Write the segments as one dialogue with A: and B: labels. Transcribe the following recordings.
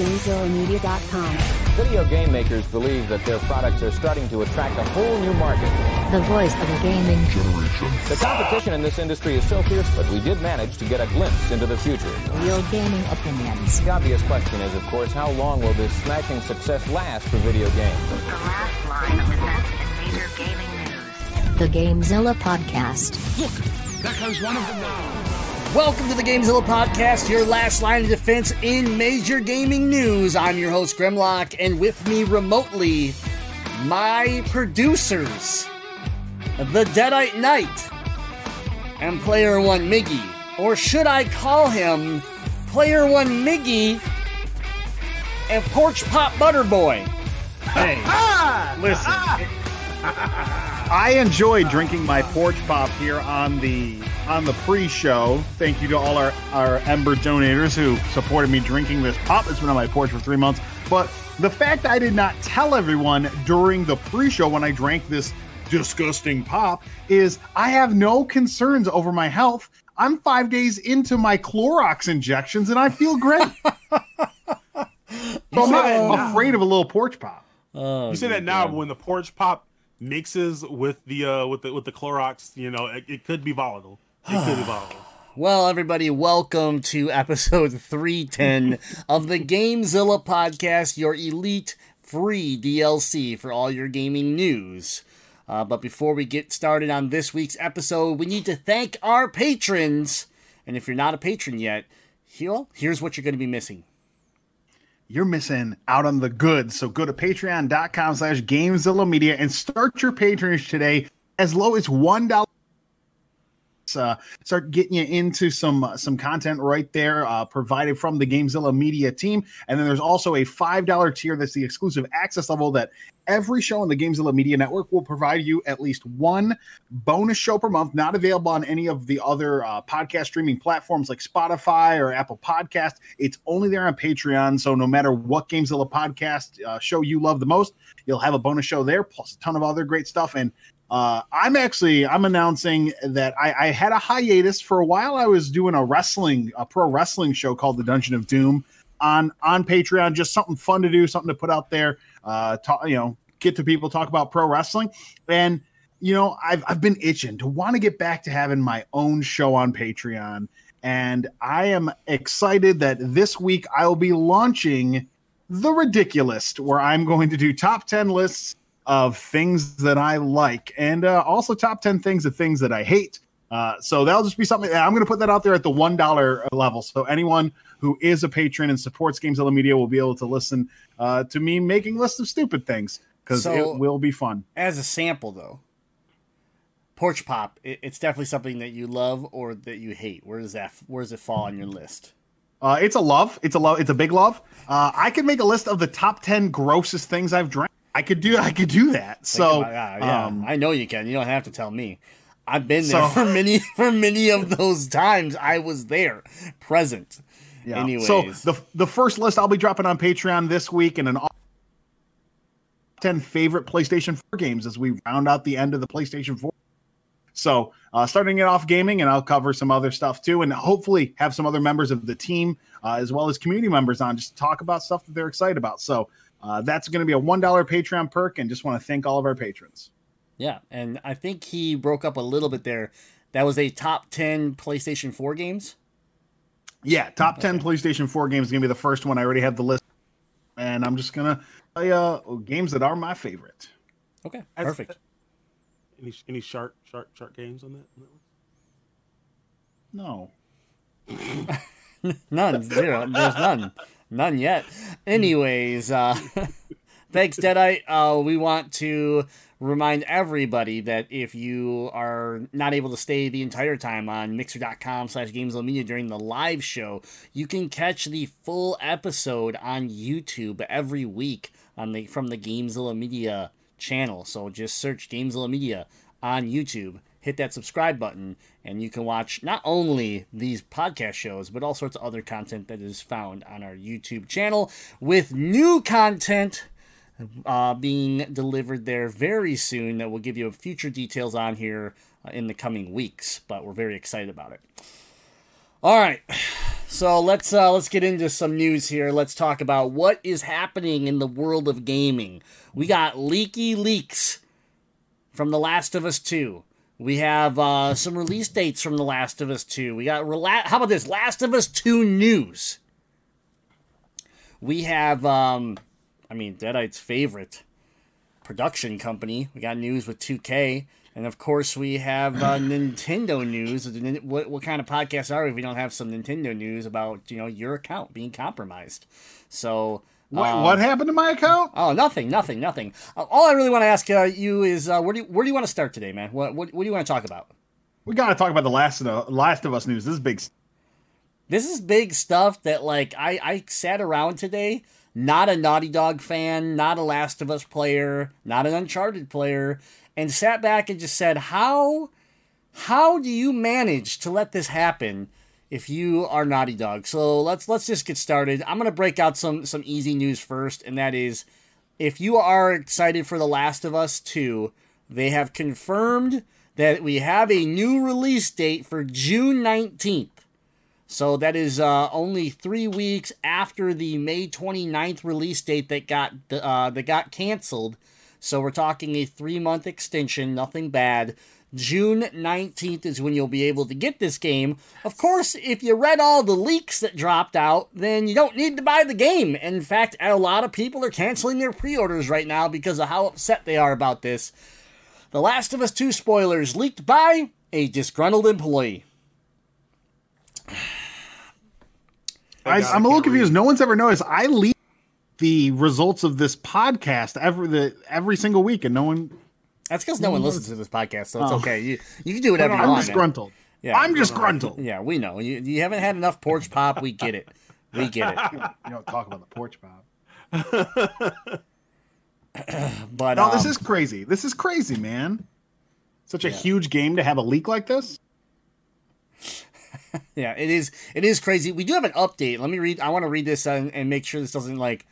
A: GameZillaMedia.com.
B: Video game makers believe that their products are starting to attract a whole new market.
A: The voice of a gaming
C: generation.
B: The competition in this industry is so fierce, but we did manage to get a glimpse into the future.
A: Real gaming opinions.
B: The obvious question is, of course, how long will this smashing success last for video games?
D: The last line of defense in major gaming news.
A: The GameZilla Podcast.
C: Look, there comes one of them now.
E: Welcome to the Gamezilla Podcast, your last line of defense in major gaming news. I'm your host, Grimlock, and with me remotely, my producers, the Deadite Knight, and Player One Miggy. Or should I call him Player One Miggy and Porch Pop Butterboy? Hey, ah! listen. Ah!
F: I enjoy drinking my porch pop here on the on the pre-show. Thank you to all our, our Ember donators who supported me drinking this pop. It's been on my porch for three months. But the fact I did not tell everyone during the pre-show when I drank this disgusting pop is I have no concerns over my health. I'm five days into my Clorox injections and I feel great. so I'm not afraid of a little porch pop.
E: Oh,
G: You say that now, but when the porch pop mixes with the uh with the with the Clorox, you know, it, it could be volatile. It could be volatile.
E: Well, everybody, welcome to episode 310 of the Gamezilla podcast, your elite free DLC for all your gaming news. Uh, but before we get started on this week's episode, we need to thank our patrons. And if you're not a patron yet, here, here's what you're going to be missing.
F: You're missing out on the goods. So go to patreon.com slash Gamezilla Media and start your patronage today as low as $1. Uh, start getting you into some uh, some content right there uh, provided from the Gamezilla Media team. And then there's also a $5 tier that's the exclusive access level that every show on the Gamezilla Media Network will provide you at least one bonus show per month, not available on any of the other uh, podcast streaming platforms like Spotify or Apple Podcast. It's only there on Patreon. So no matter what Gamezilla podcast uh, show you love the most, you'll have a bonus show there, plus a ton of other great stuff. And uh, I'm actually I'm announcing that I, I had a hiatus for a while. I was doing a wrestling, a pro wrestling show called the Dungeon of Doom on on Patreon. Just something fun to do, something to put out there. Uh, talk, you know, get to people, talk about pro wrestling, and you know, I've I've been itching to want to get back to having my own show on Patreon, and I am excited that this week I will be launching the ridiculous, where I'm going to do top ten lists of things that I like, and uh, also top ten things of things that I hate. Uh, so that'll just be something I'm going to put that out there at the one dollar level. So anyone who is a patron and supports Games Gamezilla Media will be able to listen uh, to me making lists of stupid things because
E: So-
F: it will be fun.
E: As a sample, though, Porch Pop, it, it's definitely something that you love or that you hate. Where does that Where does it fall on your list?
F: Uh, it's a love. It's a love. It's a big love. Uh, I could make a list of the top ten grossest things I've drank. I could do. I could do that. So
E: about- yeah,
F: um,
E: I know you can. You don't have to tell me. I've been there
F: So-
E: for many for many of those times. I was there, present.
F: yeah.
E: Anyways,
F: So the the first list I'll be dropping on Patreon this week and an all- ten favorite PlayStation 4 games as we round out the end of the PlayStation 4. So uh, starting it off gaming, and I'll cover some other stuff too, and hopefully have some other members of the team uh, as well as community members on just to talk about stuff that they're excited about. So uh, that's going to be a one dollar Patreon perk, and just want to thank all of our patrons.
E: yeah, and I think he broke up a little bit there. That was a top ten PlayStation Four games.
F: Yeah, top 10 PlayStation 4 games is going to be the first one. I already have the list. And I'm just going to tell you uh, games that are my favorite.
E: Okay,
G: As-
E: perfect.
G: Any any shark shark shark games on that? On that list?
F: No.
E: None, zero. There's none, none yet. Anyways, uh, thanks, Deadite. Uh, we want to remind everybody that if you are not able to stay the entire time on mixer.com slash gamesmedia during the live show, you can catch the full episode on YouTube every week on the from the Gamezilla Media channel. So just search Gamezilla Media on YouTube, hit that subscribe button, and you can watch not only these podcast shows, but all sorts of other content that is found on our YouTube channel with new content uh, being delivered there very soon that will give you future details on here uh, in the coming weeks. But we're very excited about it. All right. So let's uh, let's get into some news here. Let's talk about what is happening in the world of gaming. We got leaky leaks from The Last of Us Two. We have uh, some release dates from The Last of Us Two. We got rela- how about this Last of Us Two news. We have, um, I mean, Deadite's favorite production company. We got news with 2K. And of course, we have uh, Nintendo news. What, what kind of podcast are we if we don't have some Nintendo news about you know your account being compromised? So
F: What,
E: um,
F: what happened to my account?
E: Oh, nothing, nothing, nothing. Uh, all I really want to ask uh, you is uh, where do you, where do you want to start today, man? What, what what do you want to talk about?
F: We got to talk about the last of the Last of Us news. This is big.
E: This is big stuff that like I I sat around today, not a Naughty Dog fan, not a Last of Us player, not an Uncharted player, and sat back and just said, "How how do you manage to let this happen?" If you are Naughty Dog, so let's let's just get started. I'm gonna break out some some easy news first, and that is, if you are excited for The Last of Us 2, they have confirmed that we have a new release date for June 19th. So that is uh, only three weeks after the May 29th release date that got uh, that got canceled. So we're talking a three month extension, nothing bad. June 19th is when you'll be able to get this game. Of course, if you read all the leaks that dropped out, then you don't need to buy the game. In fact, a lot of people are canceling their pre orders right now because of how upset they are about this. The Last of Us 2 spoilers leaked by a disgruntled employee.
F: I, I'm a little confused.
G: read.
F: No one's ever noticed. I leak the results of this podcast every the every single week, and no one.
E: That's because no one listens to this podcast, so it's
F: Oh.
E: okay. You you can do whatever you want. I'm
F: disgruntled.
E: Yeah.
F: I'm disgruntled.
E: Yeah, we know. You, you haven't had enough porch pop. We get it. We get it.
F: You don't talk about the porch pop.
E: But
F: No, this
E: um,
F: is crazy. This is crazy, man. Such a huge game to have a leak like this.
E: yeah, it is. It is crazy. We do have an update. Let me read. I want to read this and, and make sure this doesn't like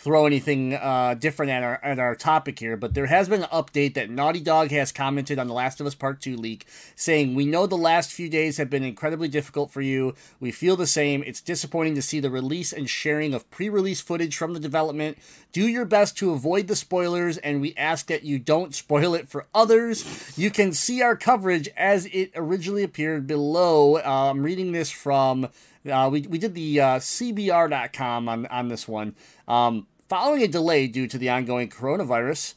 E: throw anything uh, different at our at our topic here. But there has been an update that Naughty Dog has commented on the Last of Us Part Two leak, saying, "We know the last few days have been incredibly difficult for you. We feel the same. It's disappointing to see the release and sharing of pre-release footage from the development. Do your best to avoid the spoilers, and we ask that you don't spoil it for others. You can see our coverage as it originally appeared below. Uh, I'm reading this from." Uh, we, we did the uh, CBR.com on, on this one. Um, following a delay due to the ongoing coronavirus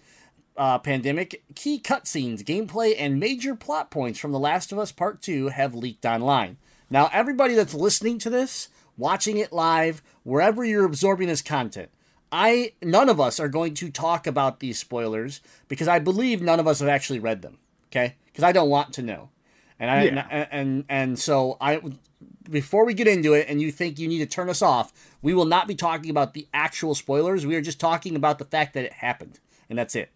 E: uh, pandemic, key cutscenes, gameplay, and major plot points from The Last of Us Part 2 have leaked online. Now, everybody that's listening to this, watching it live, wherever you're absorbing this content, I none of us are going to talk about these spoilers because I believe none of us have actually read them. Okay, because I don't want to know, and I
F: Yeah.
E: and, and and so I before we get into it and you think you need to turn us off, we will not be talking about the actual spoilers. We are just talking about the fact that it happened, and that's it.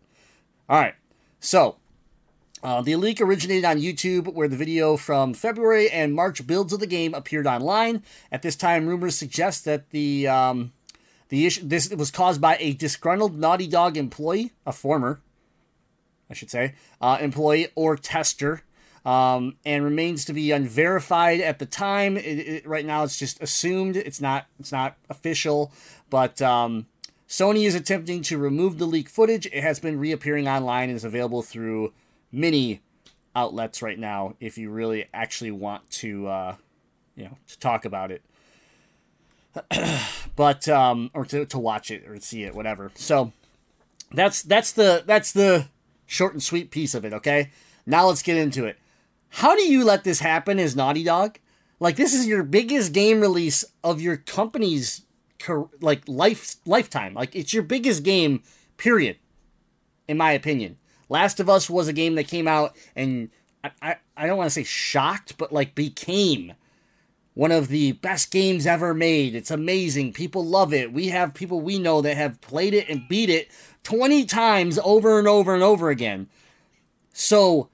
E: All right. So, uh, the leak originated on YouTube, where the video from February and March builds of the game appeared online. At this time, rumors suggest that the um, the issue this was caused by a disgruntled Naughty Dog employee, a former, I should say, uh, employee or tester, um, and remains to be unverified at the time. It, it, right now, it's just assumed. It's not. It's not official, but. Um, Sony is attempting to remove the leak footage. It has been reappearing online and is available through many outlets right now. If you really actually want to, uh, you know, to talk about it, but um, or to, to watch it or see it, whatever. So that's that's the that's the short and sweet piece of it. Okay, now let's get into it. How do you let this happen as Naughty Dog? Like this is your biggest game release of your company's like life lifetime. Like it's your biggest game, period. In my opinion, Last of Us was a game that came out and I I, I don't want to say shocked, but like became one of the best games ever made. It's amazing. People love it. We have people we know that have played it and beat it 20 times over and over and over again. So,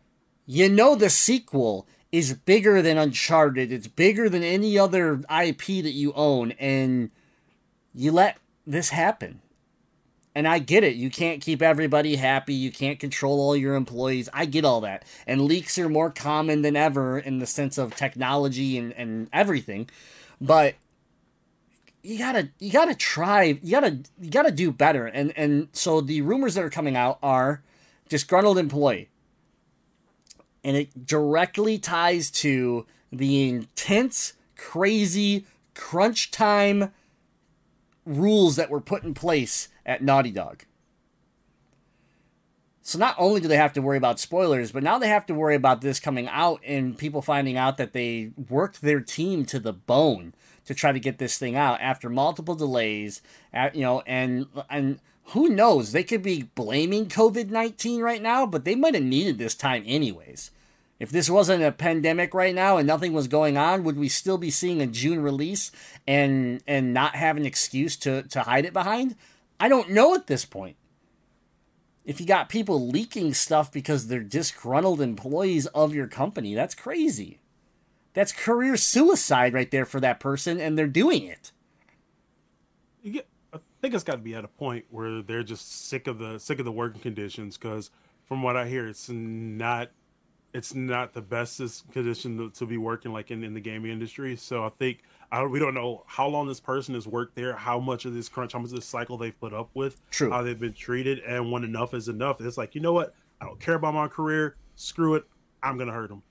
E: you know the sequel is bigger than Uncharted. It's bigger than any other IP that you own and you let this happen. And I get it. You can't keep everybody happy. You can't control all your employees. I get all that. And leaks are more common than ever in the sense of technology and, and everything. but you gotta you gotta try you gotta you gotta do better and and so the rumors that are coming out are disgruntled employee and it directly ties to the intense crazy crunch time rules that were put in place at naughty dog so not only do they have to worry about spoilers, but now they have to worry about this coming out and people finding out that they worked their team to the bone to try to get this thing out after multiple delays. You know, and and who knows? They could be blaming COVID nineteen right now, but they might have needed this time anyways. If this wasn't a pandemic right now and nothing was going on, would we still be seeing a June release and and not have an excuse to to hide it behind? I don't know at this point if you got people leaking stuff because they're disgruntled employees of your company, that's crazy. That's career suicide right there for that person, and they're doing it.
G: Get, I think it's got to be at a point where they're just sick of the sick of the working conditions. Because from what I hear, it's not it's not the bestest condition to, to be working like in, in the gaming industry. So I think I, we don't know how long this person has worked there, how much of this crunch, how much of this cycle they've put up with,
E: True.
G: how they've been treated, and when enough is enough, it's like you know what? I don't care about my career. Screw it. I'm gonna hurt them.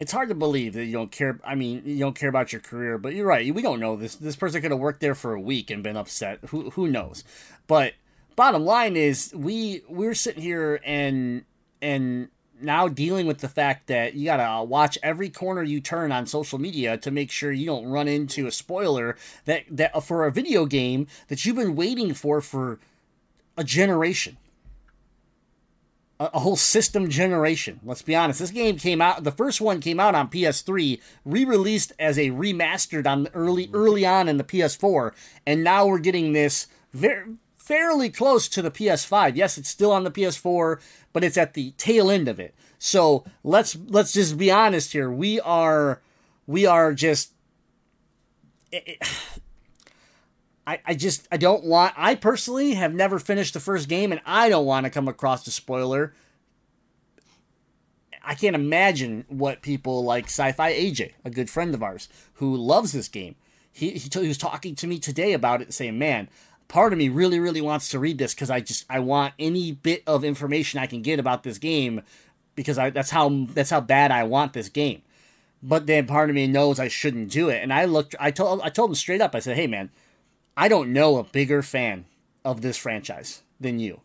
E: It's hard to believe that you don't care. I mean, you don't care about your career, but you're right. We don't know this. This person could have worked there for a week and been upset. Who who knows? But bottom line is, we we're sitting here and and now dealing with the fact that you gotta watch every corner you turn on social media to make sure you don't run into a spoiler that that uh, for a video game that you've been waiting for for a generation. A, whole system generation let's be honest. This game came out the first one came out on ps3 re-released as a remastered on the early early on in the ps4 and now we're getting this very fairly close to the PS5. Yes, it's still on the PS4, but it's at the tail end of it. So let's let's just be honest here. We are we are just. Eh, eh, it, I, I just I don't want I personally have never finished the first game and I don't want to come across a spoiler. I can't imagine what people like Sci-Fi AJ, a good friend of ours, who loves this game. He, he, t- he was talking to me today about it, saying, "Man, part of me really really wants to read this because i just i want any bit of information i can get about this game because I, that's how that's how bad i want this game. But then part of me knows i shouldn't do it. And i looked i told i told him straight up i said hey man i don't know a bigger fan of this franchise than you.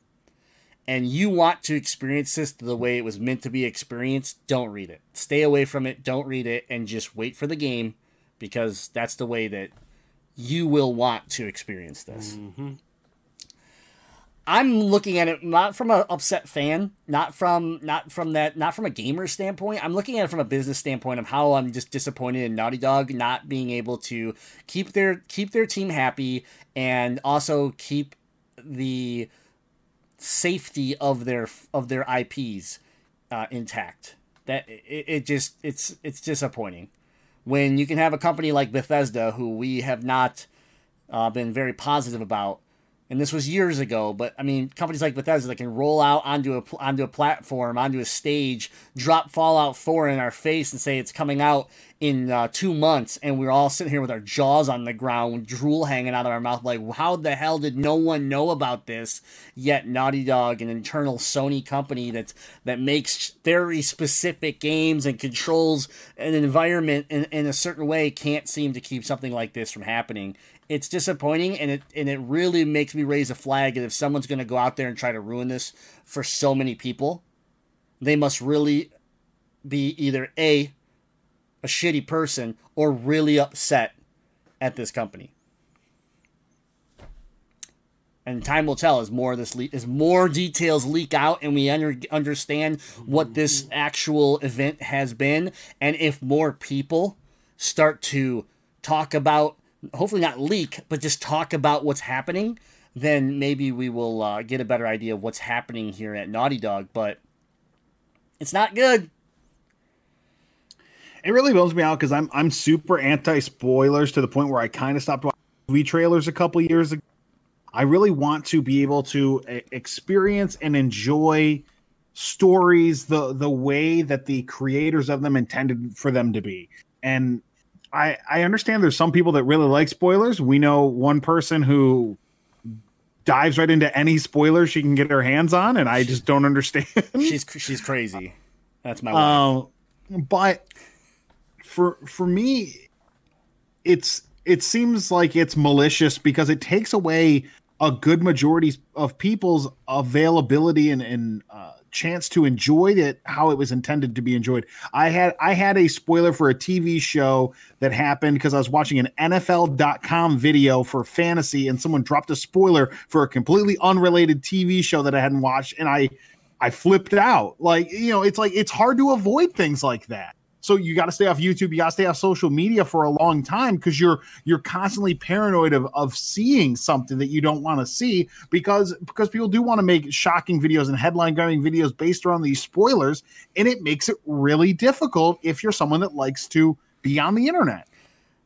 E: And you want to experience this the way it was meant to be experienced don't read it. Stay away from it don't read it and just wait for the game because that's the way that you will want to experience this. I'm looking at it not from an upset fan, not from not from that not from a gamer standpoint. I'm looking at it from a business standpoint of how I'm just disappointed in Naughty Dog not being able to keep their keep their team happy and also keep the safety of their of their IPs uh, intact. That it, it just it's it's disappointing when you can have a company like Bethesda, who we have not uh, been very positive about, and this was years ago, but I mean, companies like Bethesda that can roll out onto a onto a platform, onto a stage, drop Fallout 4 in our face, and say it's coming out in uh, two months, and we're all sitting here with our jaws on the ground, drool hanging out of our mouth, like, how the hell did no one know about this? Yet Naughty Dog, an internal Sony company that that makes very specific games and controls an environment in, in a certain way, can't seem to keep something like this from happening it's disappointing and it and it really makes me raise a flag that if someone's going to go out there and try to ruin this for so many people they must really be either a a shitty person or really upset at this company. And time will tell as more of this le- as more details leak out and we under, understand what this actual event has been and if more people start to talk about hopefully not leak, but just talk about what's happening, then maybe we will uh, get a better idea of what's happening here at Naughty Dog. But it's not good.
F: It really bums me out because I'm I'm super anti spoilers to the point where I kind of stopped watching movie trailers a couple years ago. I really want to be able to experience and enjoy stories the the way that the creators of them intended for them to be. And I I understand there's some people that really like spoilers. We know one person who dives right into any spoiler she can get her hands on, and I just don't understand.
E: She's she's crazy. That's my wife.
F: Um, but for for me, it's it seems like it's malicious because it takes away a good majority of people's availability and, and uh, chance to enjoy it how it was intended to be enjoyed. I had I had a spoiler for a TV show that happened because I was watching an NFL.com video for fantasy and someone dropped a spoiler for a completely unrelated TV show that I hadn't watched and I I flipped out. Like, you know, it's like it's hard to avoid things like that. So you got to stay off YouTube. You got to stay off social media for a long time because you're you're constantly paranoid of of seeing something that you don't want to see because because people do want to make shocking videos and headline grabbing videos based around these spoilers, and it makes it really difficult if you're someone that likes to be on the internet.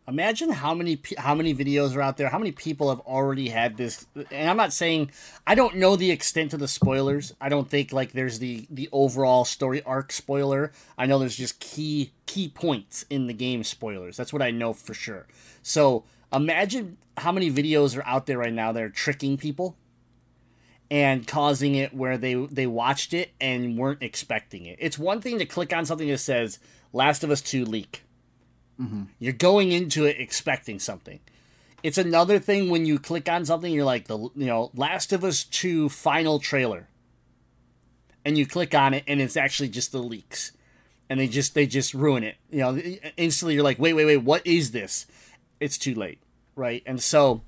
E: Imagine how many how many videos are out there. How many people have already had this? And I'm not saying I don't know the extent of the spoilers. I don't think like there's the the overall story arc spoiler. I know there's just key key points in the game spoilers. That's what I know for sure. So imagine how many videos are out there right now that are tricking people and causing it where they they watched it and weren't expecting it. It's one thing to click on something that says Last of Us 2 leak. Mm-hmm. You're going into it expecting something. It's another thing when you click on something, you're like the you know Last of Us Two final trailer, and you click on it, and it's actually just the leaks, and they just they just ruin it. You know, instantly you're like, wait, wait, wait, what is this? It's too late, right? And so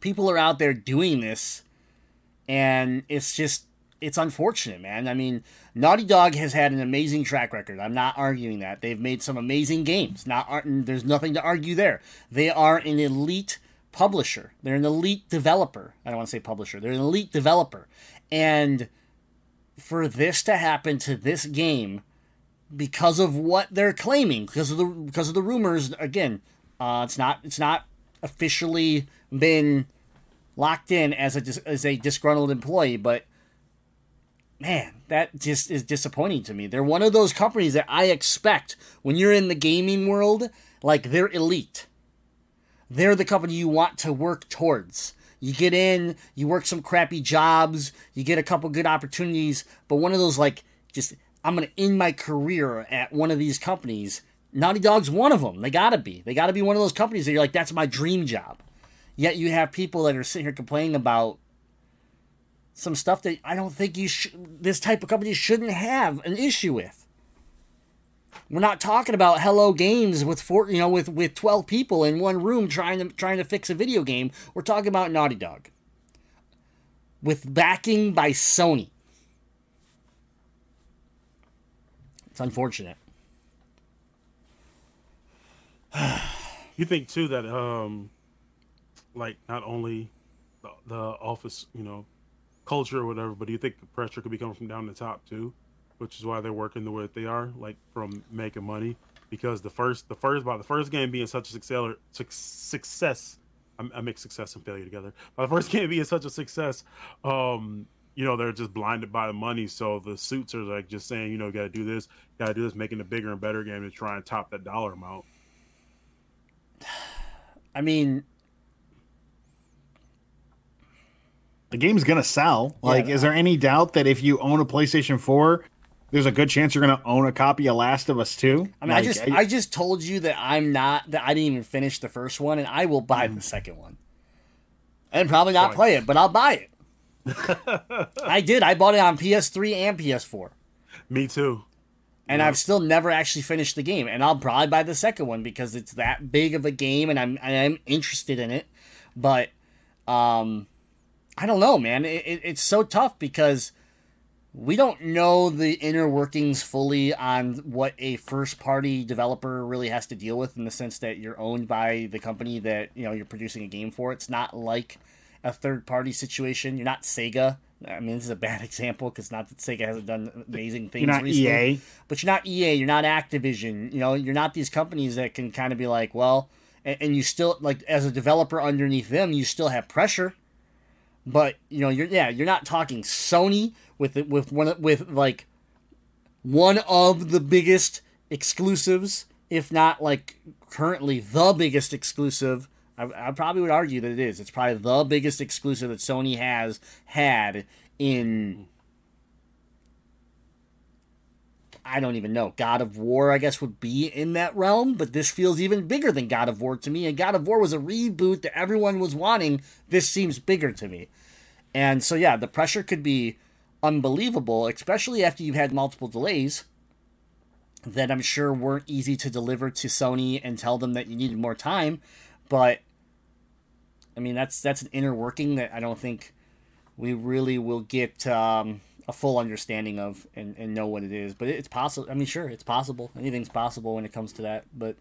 E: people are out there doing this, and it's just it's unfortunate, man. I mean, Naughty Dog has had an amazing track record. I'm not arguing that. They've made some amazing games. Not there's nothing to argue there. They are an elite publisher. They're an elite developer. I don't want to say publisher. They're an elite developer. And for this to happen to this game because of what they're claiming, because of the because of the rumors, again, uh, it's not it's not officially been locked in as a as a disgruntled employee, but man, that just is disappointing to me. They're one of those companies that I expect when you're in the gaming world, like they're elite. They're the company you want to work towards. You get in, you work some crappy jobs, you get a couple good opportunities, but one of those like just I'm going to end my career at one of these companies. Naughty Dog's one of them. They got to be. They got to be one of those companies that you're like that's my dream job. Yet you have people that are sitting here complaining about some stuff that I don't think you sh- this type of company shouldn't have an issue with. We're not talking about Hello Games with four, you know, with with twelve people in one room trying to trying to fix a video game. We're talking about Naughty Dog with backing by Sony. It's unfortunate.
G: You think too that um, like not only the, the office, you know, culture or whatever, but do you think the pressure could be coming from down the top too, which is why they're working the way that they are, like from making money? Because the first, the first, by the first game being such a success, success, I, mix success and failure together. By the first game being such a success, um, you know, they're just blinded by the money. So the suits are like just saying, you know, got to do this, got to do this, making a bigger and better game to try and top that dollar amount.
E: I mean,
F: The game's gonna sell. Like,
E: Yeah.
F: is there any doubt that if you own a PlayStation 4, there's a good chance you're gonna own a copy of Last of Us 2?
E: I mean, I just I just told you that I'm not that I didn't even finish the first one, and I will buy the second one, and probably not
G: Fine.
E: play it, but I'll buy it. I did. I bought it on PS3 and PS4,
G: Me too.
E: and I've still never actually finished the game. And I'll probably buy the second one because it's that big of a game, and I'm I am interested in it. But um, I don't know, man. It, it, it's so tough because we don't know the inner workings fully on what a first party developer really has to deal with in the sense that you're owned by the company that you know you're producing a game for it's not like a third party situation you're not sega i mean this is a bad example because not that sega hasn't done amazing things
F: You're not
E: recently,
F: EA.
E: but you're not ea you're not activision you know you're not these companies that can kind of be like well and, and you still like as a developer underneath them you still have pressure but you know you're yeah you're not talking Sony with it with one with like one of the biggest exclusives if not like currently the biggest exclusive. I, I probably would argue that it is. It's probably the biggest exclusive that Sony has had in. Mm-hmm. I don't even know. God of War, I guess, would be in that realm, but this feels even bigger than God of War to me. And God of War was a reboot that everyone was wanting. This seems bigger to me. And so, yeah, the pressure could be unbelievable, especially after you've had multiple delays that I'm sure weren't easy to deliver to Sony and tell them that you needed more time. But I mean, that's that's an inner working that I don't think we really will get um, a full understanding of and, and know what it is. But it's possible. I mean, sure, it's possible. Anything's possible when it comes to that. But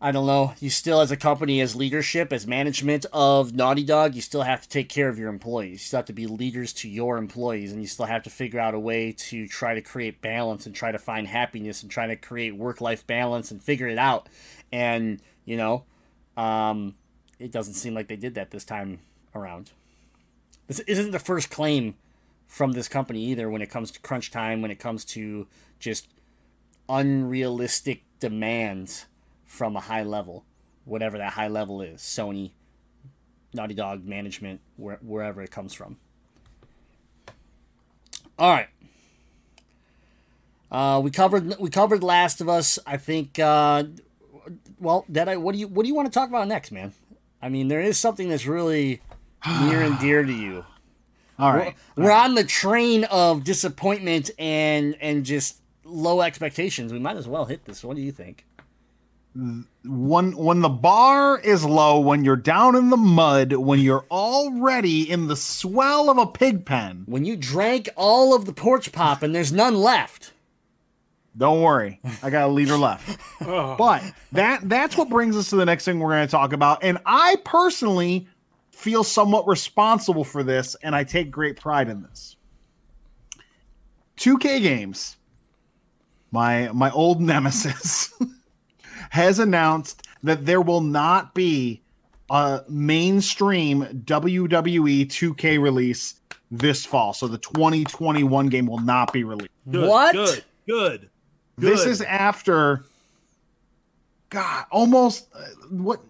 E: I don't know. You still, as a company, as leadership, as management of Naughty Dog, you still have to take care of your employees. You still have to be leaders to your employees, and you still have to figure out a way to try to create balance and try to find happiness and try to create work life balance and figure it out. And, you know, um, it doesn't seem like they did that this time around. This isn't the first claim from this company either when it comes to crunch time, when it comes to just unrealistic demands from a high level, whatever that high level is, Sony, Naughty Dog management, where, wherever it comes from. All right. Uh, we covered we covered Last of Us. I think. Uh, well, that I what do you what do you want to talk about next, man? I mean, there is something that's really near and dear to you.
F: All right.
E: We're on the train of disappointment and and just low expectations. We might as well hit this. What do you think?
F: when when the bar is low, when you're down in the mud, when you're already in the swell of a pig pen,
E: When you drank all of the porch pop and there's none left.
F: don't worry, I got a liter left. But that that's what brings us to the next thing we're going to talk about, and I personally feel somewhat responsible for this, and I take great pride in this. 2K Games, my my old nemesis, has announced that there will not be a mainstream WWE 2K release this fall. So the 2021 game will not be released.
G: good,
E: What?
G: Good. Good.
F: This is after God, almost uh, what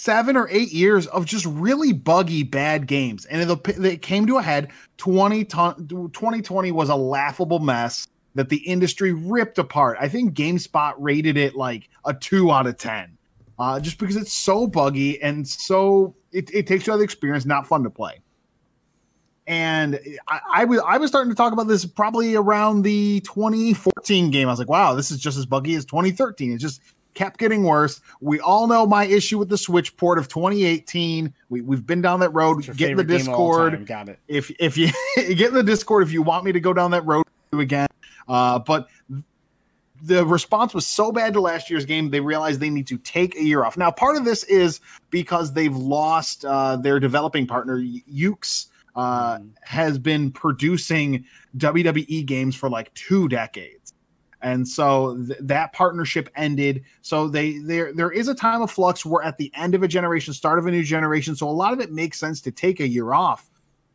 F: seven or eight years of just really buggy bad games, and it, it came to a head. 20, 2020 was a laughable mess that the industry ripped apart. I think GameSpot rated it like a two out of ten, uh, just because it's so buggy and so it, it takes you out of the experience, not fun to play. And I, I was I was starting to talk about this probably around the 2014 game. I was like, wow, this is just as buggy as 2013. It just kept getting worse. We all know my issue with the Switch port of 2018. We, we've been down that road. Get in the
E: favorite game of all
F: Discord.
E: Got it.
F: if if you get in the discord if you want me to go down that road again uh but the response was so bad to last year's game they realized they need to take a year off now part of this is because they've lost uh their developing partner Yuke's uh has been producing wwe games for like two decades and so th- that partnership ended. So they there there is a time of flux. We're at the end of a generation start of a new generation. So a lot of it makes sense to take a year off.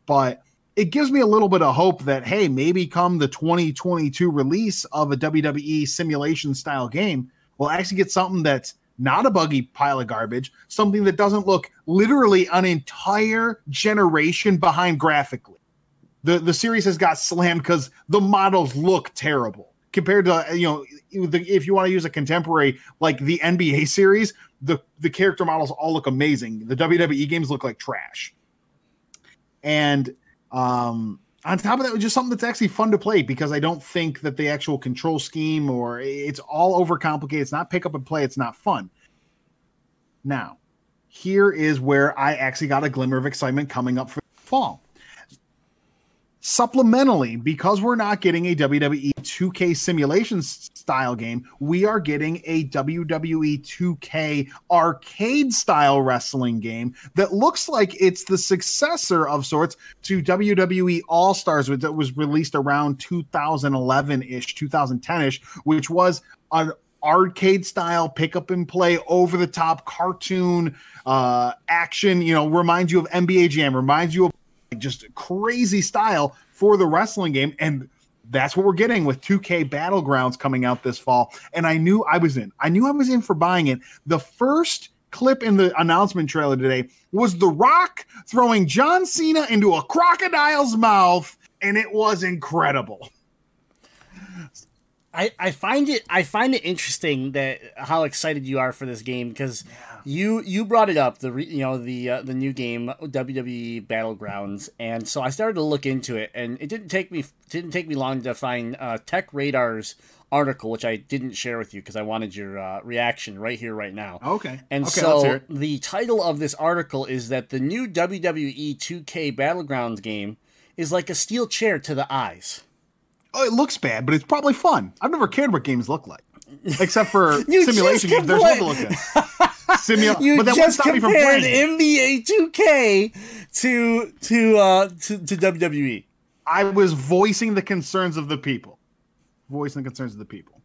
F: But it gives me a little bit of hope that hey maybe come the 2022 release of a wwe simulation style game we'll actually get something that's not a buggy pile of garbage something that doesn't look literally an entire generation behind graphically. The the series has got slammed because the models look terrible compared to you know if you want to use a contemporary like the nba series the the character models all look amazing the wwe games look like trash and um, on top of that, it was just something that's actually fun to play because I don't think that the actual control scheme or it's all overcomplicated. It's not pick up and play. It's not fun. Now, here is where I actually got a glimmer of excitement coming up for fall. Supplementally, because we're not getting a WWE 2K simulation style game, we are getting a WWE 2K arcade style wrestling game that looks like it's the successor of sorts to WWE All Stars, that was released around 2011 ish, 2010 ish, which was an arcade style pick up and play over the top cartoon uh action you know reminds you of nba jam reminds you of just crazy style for the wrestling game and that's what we're getting with 2K Battlegrounds coming out this fall. And I knew I was in. I knew I was in for buying it. The first clip in the announcement trailer today was The Rock throwing John Cena into a crocodile's mouth, and it was incredible.
E: I, I find it I find it interesting that how excited you are for this game because you you brought it up the re, you know the uh, the new game WWE Battlegrounds and so I started to look into it and it didn't take me didn't take me long to find uh, Tech Radar's article which I didn't share with you because I wanted your uh, reaction right here right now.
F: Okay.
E: And
F: Okay,
E: so the title of this article is that the new WWE 2K Battlegrounds game is like a steel chair to the eyes.
F: Oh, it looks bad, but it's probably fun. I've never cared what games look like, except for simulation games. There's one to
E: compla-
F: Simula-
E: You
F: but that
E: just compared. NBA 2K to to uh to, to WWE.
F: I was voicing the concerns of the people. Voicing the concerns of the people.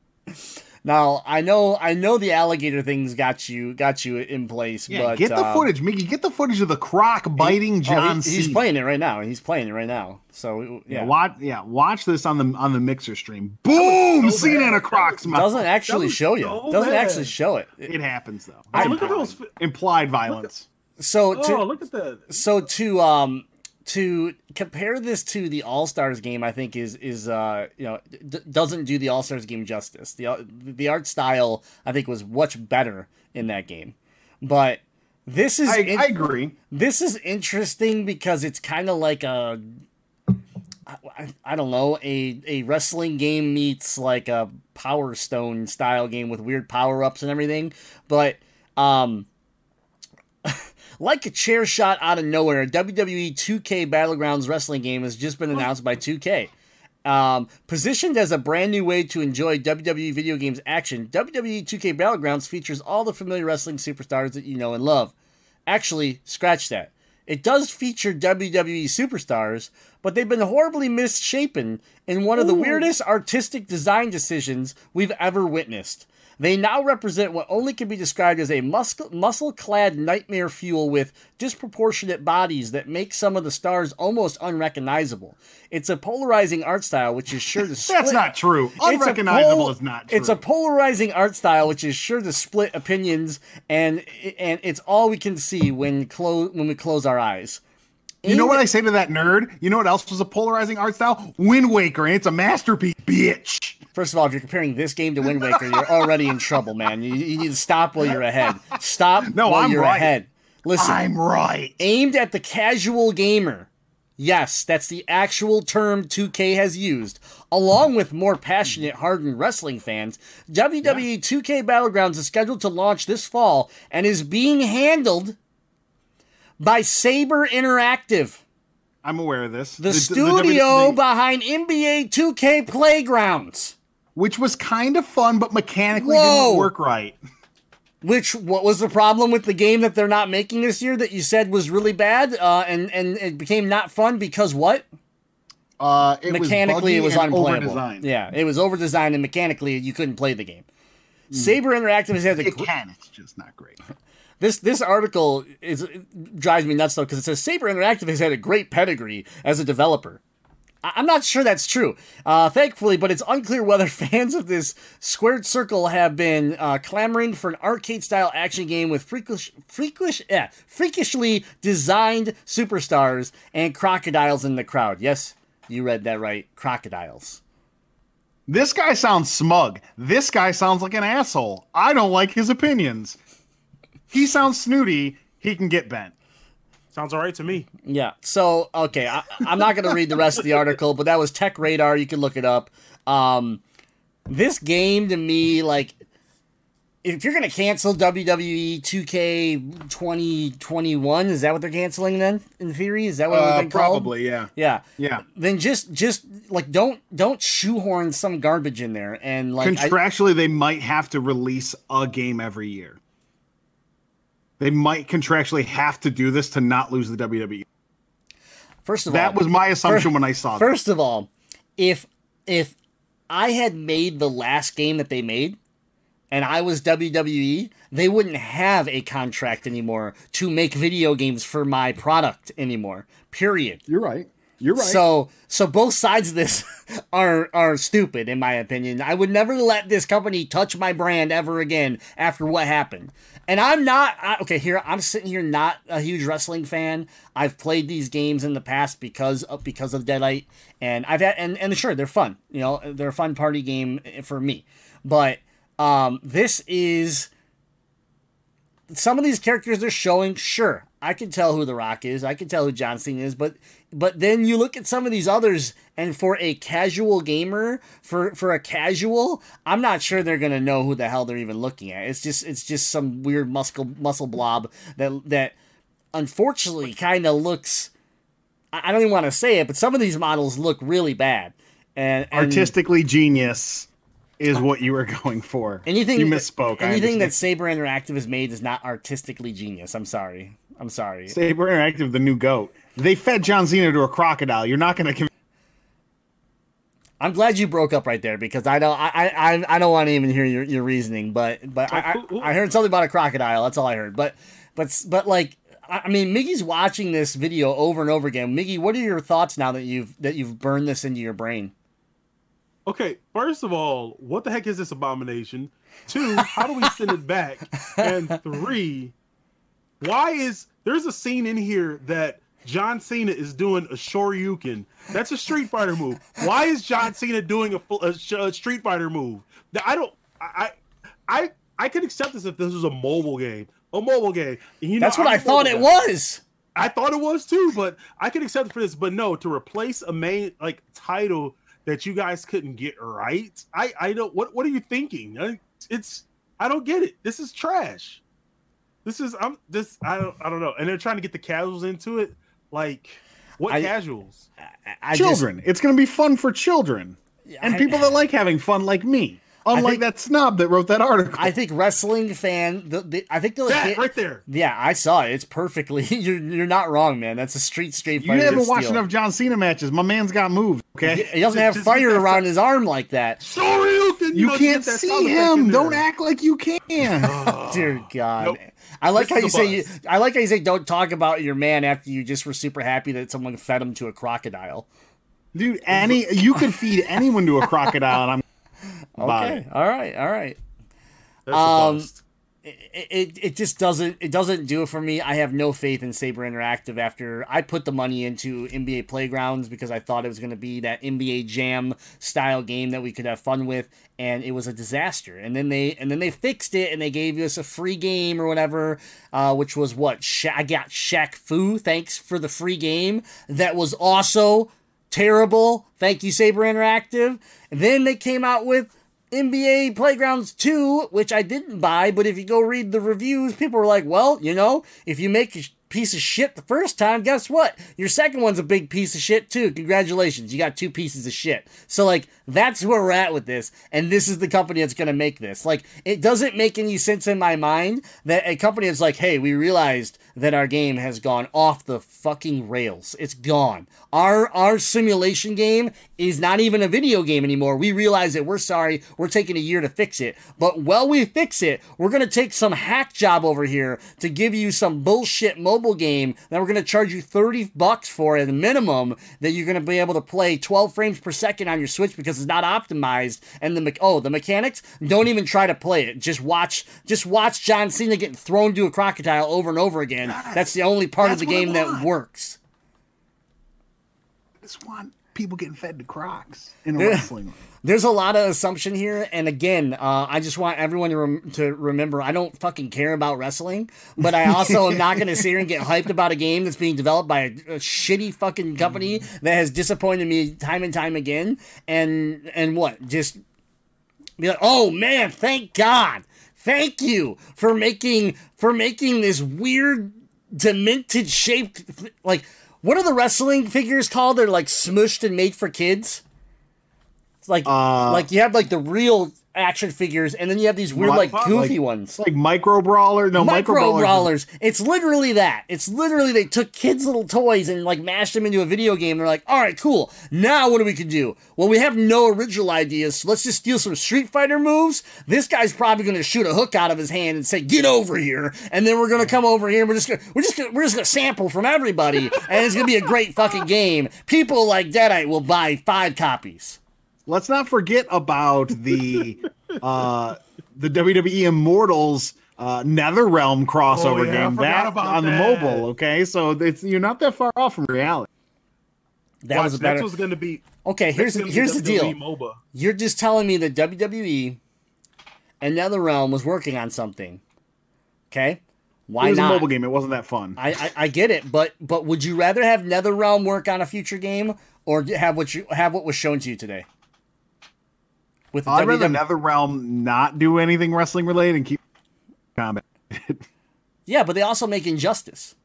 E: Now I know I know the alligator things got you got you in place,
F: Yeah,
E: but
F: get the
E: uh,
F: footage, Miggy. Get the footage of the croc biting
E: oh,
F: John
E: he- he's playing it right now. He's playing it right now. So
F: Yeah,
E: yeah,
F: watch. Yeah, watch this on the on the mixer stream. Boom!
G: so
F: Cena
G: bad.
F: in a croc's mouth.
E: doesn't actually
G: was
E: show you.
G: so
E: doesn't
G: bad.
E: actually show it.
F: It happens though.
G: Oh,
F: It's
G: look at those.
F: implied violence.
E: So to
G: Oh, look at that.
E: so to um to compare this to the All Stars game, I think is is uh you know d- doesn't do the All Stars game justice. The the art style I think was much better in that game, but this is
F: I,
E: in-
F: I agree.
E: this is interesting because it's kind of like a I, I- I don't know a a wrestling game meets like a Power Stone style game with weird power ups and everything, but um like a chair shot out of nowhere, a WWE 2K Battlegrounds wrestling game has just been announced by 2K. Um, positioned as a brand new way to enjoy WWE video games action, WWE 2K Battlegrounds features all the familiar wrestling superstars that you know and love. Actually, scratch that. It does feature WWE superstars, but they've been horribly misshapen in one of the weirdest artistic design decisions we've ever witnessed. They now represent what only can be described as a muscle clad nightmare fuel with disproportionate bodies that make some of the stars almost unrecognizable. It's a polarizing art style which is sure to split.
F: That's not true. Unrecognizable
E: pol-
F: is not true.
E: It's a polarizing art style which is sure to split opinions, and and it's all we can see when close when we close our eyes.
F: You know what I say to that nerd? You know what else was a polarizing art style? Wind Waker, and it's a masterpiece, bitch.
E: First of all, if you're comparing this game to Wind Waker, you're already in trouble, man. You, you need to stop while you're ahead. Stop
F: No,
E: while
F: I'm
E: you're
F: right.
E: ahead. Listen,
F: I'm right.
E: aimed at the casual gamer. Yes, that's the actual term 2K has used. Along with more passionate, hardened wrestling fans, WWE 2K Battlegrounds is scheduled to launch this fall and is being handled by Saber Interactive,
F: I'm aware of this.
E: the, studio
F: WWE
E: behind NBA 2K Playgrounds.
F: Which was kind of fun, but mechanically
E: Whoa.
F: didn't work right.
E: Which what was the problem with the game that they're not making this year that you said was really bad uh, and and it became not fun because what
F: Uh, it
E: mechanically it was
F: was buggy and
E: unplayable.
F: overdesigned.
E: Yeah, it was overdesigned and mechanically you couldn't play the game. Saber Interactive has had a
F: It
E: gr-
F: can. It's just not great.
E: this this article is drives me nuts though because it says Saber Interactive has had a great pedigree as a developer. I- I'm not sure that's true, uh, thankfully, but it's unclear whether fans of this squared circle have been uh, clamoring for an arcade-style action game with freakish, freakish, yeah, freakishly designed superstars and crocodiles in the crowd. Yes, you read that right, crocodiles.
F: This guy sounds smug. This guy sounds like an asshole. I don't like his opinions. He sounds snooty. He can get bent.
G: Sounds all right to me.
E: Yeah. So okay, I, I'm not going to read the rest of the article, but that was Tech Radar. You can look it up. Um, this game to me, like, if you're going to cancel WWE 2K 2021, is that what they're canceling then? In theory, is that what
F: Uh,
E: it's been called?
F: probably, yeah.
E: Yeah.
F: Yeah.
E: Then just just like don't don't shoehorn some garbage in there and like I-
F: Contractually, they might have to release a game every year. They might contractually have to do this to not lose the WWE.
E: first of
F: That
E: all that
F: was my assumption
E: Fir-
F: when I saw that.
E: First of all, if if I had made the last game that they made and I was WWE, they wouldn't have a contract anymore to make video games for my product anymore. Period.
F: You're right. You're right.
E: So so both sides of this are are stupid in my opinion. I would never let this company touch my brand ever again after what happened. And I'm not I, okay here. I'm sitting here not a huge wrestling fan. I've played these games in the past because of because of Deadite, and I've had and and sure they're fun. You know they're a fun party game for me. But um, this is some of these characters they're showing. Sure, I can tell who The Rock is. I can tell who John Cena is. But but then you look at some of these others, and for a casual gamer, for for a casual, I'm not sure they're gonna know who the hell they're even looking at. It's just it's just some weird muscle muscle blob that that unfortunately kind of looks. I I don't even want to say it, but some of these models look really bad. And, and
F: Artistically genius is what you were going for.
E: anything
F: you misspoke. I
E: Anything that. Saber Interactive has made is not artistically genius. I'm sorry. I'm sorry.
F: Saber Interactive, the new goat. They fed John Cena to a crocodile. You're not going to.
E: I'm glad you broke up right there because I don't I I, I don't want to even hear your, your reasoning, but but I,
G: who- who-
E: I I heard something about a crocodile. That's all I heard. But but but like I I mean, Miggy's watching this video over and over again. Miggy, what are your thoughts now that you've that you've burned this into your brain?
G: Okay, first of all, what the heck is this abomination? Two, how do we send it back? And three, why is there's a scene in here that John Cena is doing a Shoryuken? That's a Street Fighter move. Why is John Cena doing a, a, a Street Fighter move? I don't. I I I could accept this if this was a mobile game. A mobile game. You know,
E: That's what
G: I'm
E: I
G: a
E: thought it
G: guy.
E: was.
G: I thought it was too, but I could accept it for this. But no, to replace a main like title that you guys couldn't get right. I I don't. What what are you thinking? It's I don't get it. This is trash. This is I'm this I don't I don't know. And they're trying to get the casuals into it. Like what
E: I-
G: casuals?
E: I- I just-
F: children. it's going to be fun for children and
E: I-
F: people that like having fun, like me. Unlike
E: think-
F: that snob that wrote that article.
E: I think wrestling fan. The, the, I think they'll
G: That
E: hit-
G: right there.
E: Yeah, I saw it. It's perfectly. You're you're not wrong, man. That's a street straight
F: you haven't watched enough John Cena matches. My man's got moves. Okay,
E: He doesn't have
G: Just
E: fire around his arm like that.
G: Shoryuken.
F: you
G: know,
F: can't see
G: sound effect in
F: him. Don't act like you can.
E: Dear God.
G: Nope.
E: I like
G: This
E: how you say you. I like how you say don't talk about your man after you just were super happy that someone fed him to a crocodile.
F: Dude, any you could feed anyone to a crocodile, and I'm
E: Okay. All right. All right.
G: That's
E: Um,
G: bust.
E: It, it it just doesn't it doesn't do it for me. I have no faith in Saber Interactive after I put the money into NBA Playgrounds because I thought it was going to be that NBA Jam style game that we could have fun with, and it was a disaster. And then they and then they fixed it and they gave us a free game or whatever, uh, which was what Sha- I got Shaq Fu. Thanks for the free game. That was also terrible. Thank you, Saber Interactive. And then they came out with NBA Playgrounds 2, which I didn't buy, but if you go read the reviews, people were like, well, you know, if you make a piece of shit the first time, guess what? Your second one's a big piece of shit too. Congratulations, you got two pieces of shit. So, like, that's where we're at with this, and this is the company that's gonna make this. Like, it doesn't make any sense in my mind that a company is like, hey, we realized that our game has gone off the fucking rails. It's gone. Our our simulation game is not even a video game anymore. We realize it. We're sorry. We're taking a year to fix it. But while we fix it, we're gonna take some hack job over here to give you some bullshit mobile game that we're gonna charge you 30 bucks for at a minimum that you're gonna be able to play 12 frames per second on your Switch because it's not optimized. And the me- oh the mechanics, don't even try to play it. Just watch just watch John Cena getting thrown to a crocodile over and over again. That's the only part of the game that works.
F: I just want people getting fed to crocs in a wrestling ring.
E: There's a lot of assumption here, and again, uh, I just want everyone to rem- to remember I don't fucking care about wrestling, but I also am not going to sit here and get hyped about a game that's being developed by a, a shitty fucking company that has disappointed me time and time again. And and what? Just be like, oh man, thank God, thank you for making for making this weird demented shaped like what are the wrestling figures called? They're like smushed and made for kids. It's like
F: Uh,
E: like you have like the real action figures, and then you have these weird,
F: Like-
E: like
F: like-
E: goofy ones.
F: Like micro brawler. No, micro,
E: micro
F: brawlers.
E: brawlers. It's literally that. It's literally they took kids' little toys and like mashed them into a video game. They're like, all right, cool. Now what do we can do? Well, we have no original ideas, so let's just steal some Street Fighter moves. This guy's probably going to shoot a hook out of his hand and say, "Get over here," and then we're going to come over here. and We're just gonna, we're just gonna, we're just going to sample from everybody, and it's going to be a great fucking game. People like Deadite will buy five copies.
F: Let's not forget about the uh the WWE Immortals uh NetherRealm crossover
G: Oh, yeah,
F: game that on the
G: that.
F: mobile. Okay, so it's you're not that far off from reality.
E: That
G: Watch,
E: was better.
G: was going to be.
E: Okay, here's here's the deal.
G: MOBA.
E: You're just telling me that WWE and NetherRealm was working on something. Okay? Why
F: it was
E: not?
F: a mobile game. It wasn't that fun.
E: I, I I get it, but but would you rather have NetherRealm work on a future game or have what you have what was shown to you today? With
F: I'd rather
E: WWE
F: NetherRealm not do anything wrestling related and keep combat.
E: Yeah, but they also make Injustice.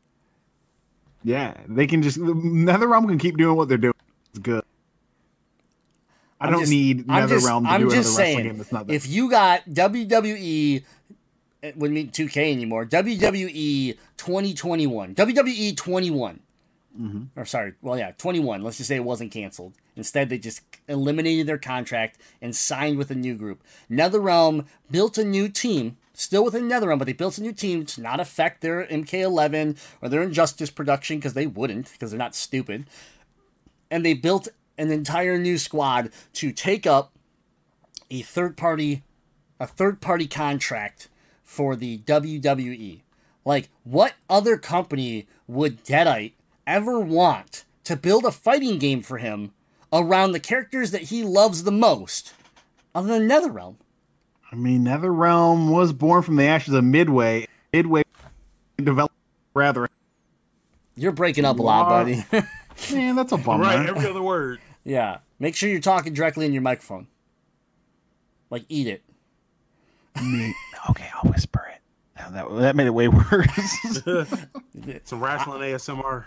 F: yeah, they can just NetherRealm can keep doing what they're doing. It's good. I
E: I'm
F: don't
E: just-
F: need
E: just-
F: NetherRealm to
E: I'm
F: do another
E: just
F: wrestling game that's not that.
E: If you got WWE, eh, it wouldn't mean 2K anymore. WWE 2021, WWE 21, Mm-hmm. or sorry, well yeah, 21. Let's just say it wasn't canceled. Instead, they just eliminated their contract and signed with a new group. NetherRealm built a new team. Still within NetherRealm, but they built a new team to not affect their MK11 or their Injustice production because they wouldn't, because they're not stupid and they built an entire new squad to take up a third party a third party contract for the WWE. Like what other company would Deadite ever want to build a fighting game for him around the characters that he loves the most other than NetherRealm?
F: I mean, NetherRealm was born from the ashes of Midway. Midway developed rather.
E: You're breaking up a lot, buddy.
F: Man, that's a bummer.
G: Right, every other word.
E: yeah. Make sure you're talking directly in your microphone. Like eat it.
F: Okay, I'll whisper it. Now That, that made it way worse.
G: Some wrestling ASMR.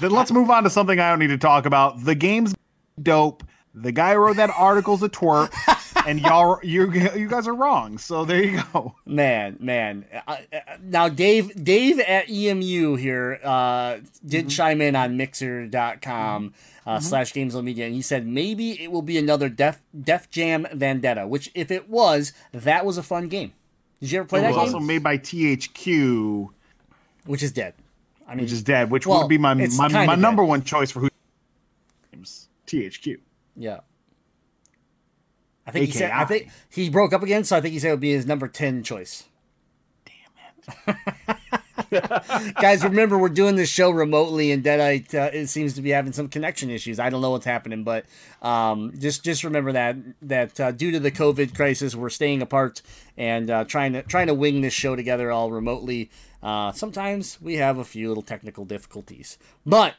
F: Then let's move on to something I don't need to talk about. The game's dope. The guy who wrote that article's a twerp, and y'all, you, you guys are wrong. So there you go.
E: Man, man. Uh, now, Dave, Dave at EMU here uh, did chime in on Mixer.com uh, slash Games on Media, and he said maybe it will be another Def Def Jam Vendetta. Which, if it was, that was a fun game. Did you ever play
F: It
E: that
F: was
E: game?
F: also made by THQ,
E: Which is dead. I mean,
F: which is dead, which
E: Well,
F: would be my my, my
E: dead.
F: number one choice for who. THQ.
E: yeah. I think he said. I think he broke up again, so I think he said it would be his number ten choice. Damn it, guys, remember we're doing this show remotely, and Deadite uh, it seems to be having some connection issues. I don't know what's happening, but um, just just remember that that uh, due to the COVID crisis, we're staying apart and uh, trying to trying to wing this show together all remotely. Uh, sometimes we have a few little technical difficulties, but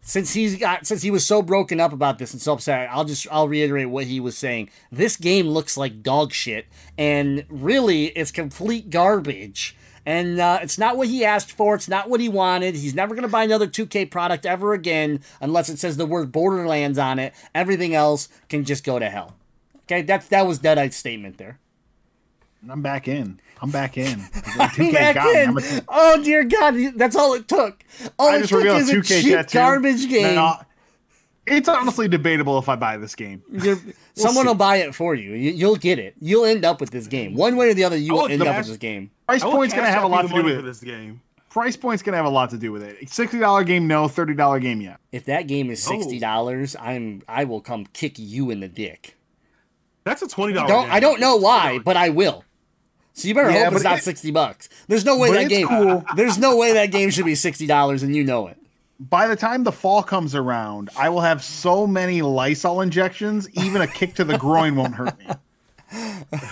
E: since he's got since he was so broken up about this and so upset, I'll just I'll reiterate what he was saying. This game looks like dog shit, and really, it's complete garbage. And uh, it's not what he asked for. It's not what he wanted. He's never going to buy another 2K product ever again unless it says the word Borderlands on it. Everything else can just go to hell. Okay, that's that was Deadite's statement there.
F: I'm back in. I'm back in.
E: I'm back
F: got
E: in.
F: I'm a-
E: Oh dear God, that's all it took. All
F: I
E: it
F: just
E: took is a
F: 2K
E: cheap
F: tattoo.
E: garbage game.
F: Now, it's honestly debatable if I buy this game.
E: You're, someone
F: see.
E: will buy it for you. you. You'll get it. You'll end up with this game. One way or the other, you will
G: Oh,
E: end up
G: best-
E: with this game.
F: Price point's gonna have a lot to do with it.
G: this game.
F: Price point's gonna have a lot to do with it. Sixty dollar game, no. Thirty dollar game, yeah.
E: If that game is oh. sixty dollars, I'm I will come kick you in the dick.
G: That's a twenty dollar.
E: Don't I don't know why, but I will. So you better
F: Yeah,
E: hope it's not
F: it-
E: sixty bucks. There's no way that game.
F: cool.
E: There's no way that game should be sixty dollars, and you know it.
F: By the time the fall comes around, I will have so many Lysol injections, even a kick to the groin won't hurt me.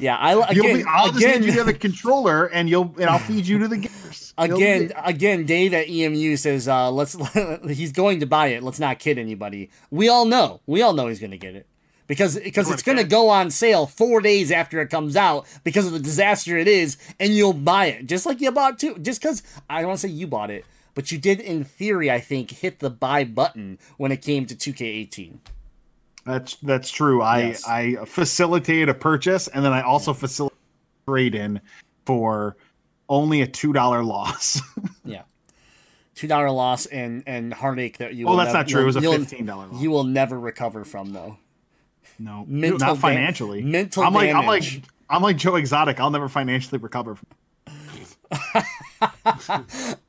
E: Yeah, I again
F: be, I'll just hand you
E: again
F: the controller, and you'll and I'll feed you to the gamers.
E: Again again. Dave at EMU says, uh, "Let's." he's going to buy it. Let's not kid anybody. We all know. We all know he's going to get it. Because, because it's going to go on sale four days after it comes out because of the disaster it is, and you'll buy it just like you bought two. Just because I don't want to say you bought it, but you did in theory, I think, hit the buy button when it came to 2K18.
F: That's that's true. I
E: Yes.
F: I facilitated a purchase and then I also facilitated trade in for only a two dollar loss.
E: Yeah. Two dollar loss and and heartache that you.
F: oh,
E: will
F: that's not true. It was a fifteen dollar loss.
E: You will never recover from though.
F: No,
E: mental
F: not
E: da-
F: financially.
E: mental
F: I'm like I'm like. I'm like Joe Exotic. I'll never financially recover. From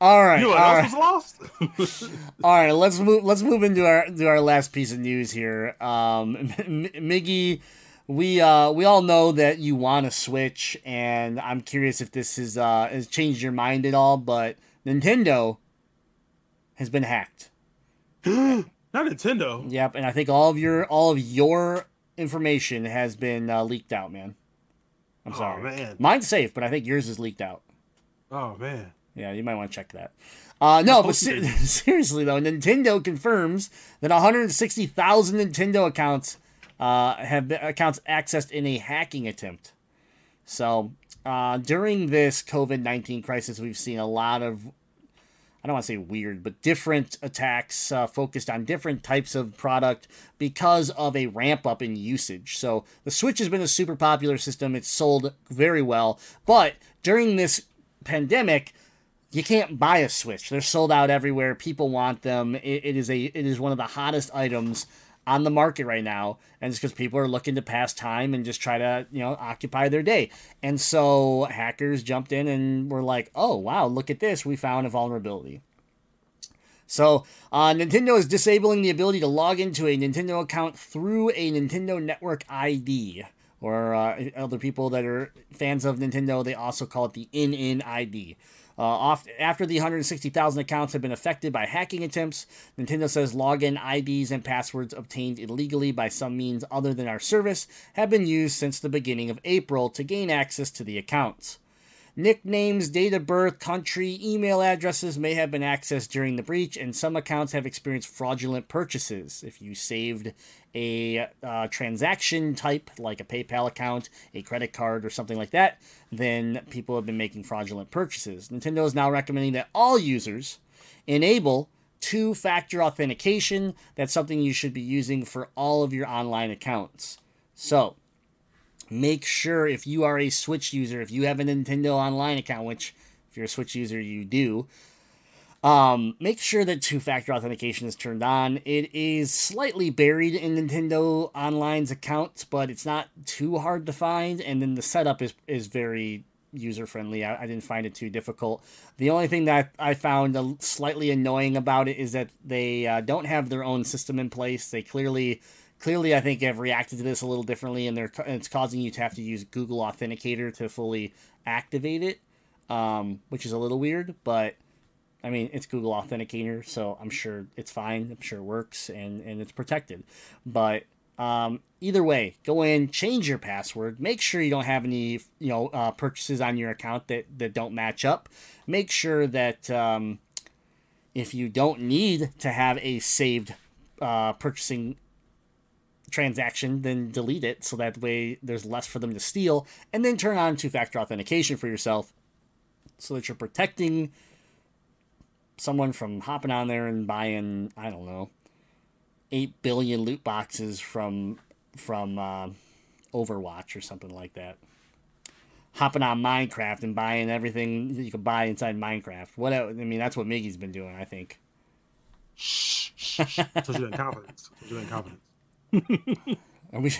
E: All right,
G: You know
E: all right.
G: lost?
E: All right, let's move. Let's move into our to our last piece of news here. Um, M- Miggy, we uh we all know that you want to switch, and I'm curious if this has uh has changed your mind at all. But Nintendo has been hacked.
G: Not Nintendo.
E: Yep, and I think all of your all of your information has been uh, leaked out, man. I'm
G: Oh,
E: sorry.
G: man.
E: Mine's safe, but I think yours is leaked out.
G: Oh man.
E: Yeah, you might want to check that. Uh, no, but se- seriously though, Nintendo confirms that 160,000 Nintendo accounts uh, have been, accounts accessed in a hacking attempt. So uh, during this COVID 19 crisis, we've seen a lot of I don't want to say weird, but different attacks uh, focused on different types of product because of a ramp up in usage. So the Switch has been a super popular system. It's sold very well. But during this pandemic, you can't buy a Switch. They're sold out everywhere. People want them. It, it is a it is one of the hottest items on the market right now, and it's because people are looking to pass time and just try to you know occupy their day. And so hackers jumped in and were like, "Oh wow, look at this! We found a vulnerability." So, uh, Nintendo is disabling the ability to log into a Nintendo account through a Nintendo Network ID. Or uh, other people that are fans of Nintendo, they also call it the in-in ID. Uh, off, after the 160,000 accounts have been affected by hacking attempts, Nintendo says login IDs and passwords obtained illegally by some means other than our service have been used since the beginning of April to gain access to the accounts. Nicknames, date of birth, country, email addresses may have been accessed during the breach, and some accounts have experienced fraudulent purchases. If you saved a uh, transaction type, like a PayPal account, a credit card, or something like that, then people have been making fraudulent purchases. Nintendo is now recommending that all users enable two factor authentication. That's something you should be using for all of your online accounts. So, make sure if you are a Switch user, if you have a Nintendo Online account, which if you're a Switch user, you do, um, make sure that two factor authentication is turned on. It is slightly buried in Nintendo Online's account, but it's not too hard to find. And then the setup is, is very user friendly. I, I didn't find it too difficult. The only thing that I found slightly annoying about it is that they uh, don't have their own system in place. They clearly clearly I think have reacted to this a little differently, and they're and it's causing you to have to use Google Authenticator to fully activate it, um, which is a little weird. But I mean, it's Google Authenticator, so I'm sure it's fine. I'm sure it works and and it's protected. But um, either way, go in, change your password. Make sure you don't have any you know uh, purchases on your account that that don't match up. Make sure that um, if you don't need to have a saved uh, purchasing transaction, then delete it so that way there's less for them to steal, and then turn on two factor authentication for yourself so that you're protecting someone from hopping on there and buying, I don't know, 8 billion loot boxes from from uh, Overwatch or something like that. Hopping on Minecraft and buying everything that you can buy inside Minecraft. What I mean, that's what Miggy's been doing, I think. Shh.
G: Told you that confidence. Told you that confidence.
E: We,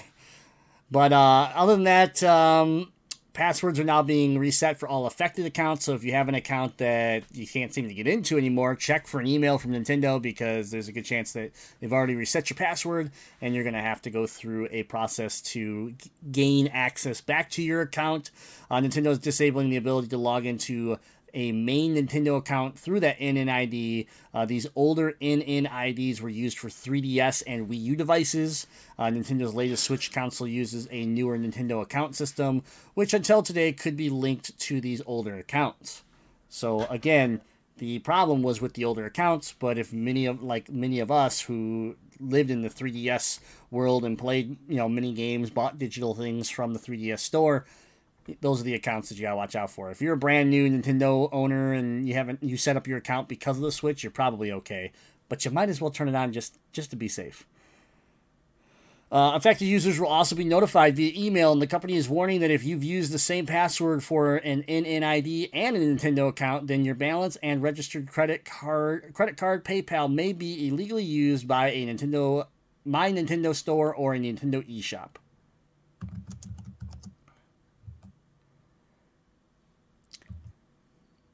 E: but uh, other than that, um, passwords are now being reset for all affected accounts. So if you have an account that you can't seem to get into anymore, check for an email from Nintendo because there's a good chance that they've already reset your password and you're going to have to go through a process to g- gain access back to your account. Uh, Nintendo is disabling the ability to log into a main Nintendo account through that NN ID. Uh, these older NN IDs were used for 3DS and Wii U devices. Uh, Nintendo's latest Switch console uses a newer Nintendo account system, which until today could be linked to these older accounts. So again, the problem was with the older accounts, but if many of like many of us who lived in the 3DS world and played, you know, mini games, bought digital things from the 3DS store, those are the accounts that you gotta watch out for. If you're a brand new Nintendo owner and you haven't you set up your account because of the Switch, you're probably okay. But you might as well turn it on just just to be safe. Uh, affected users will also be notified via email, and the company is warning that if you've used the same password for an NNID and a Nintendo account, then your balance and registered credit card, credit card, PayPal may be illegally used by a Nintendo, My Nintendo Store or a Nintendo eShop.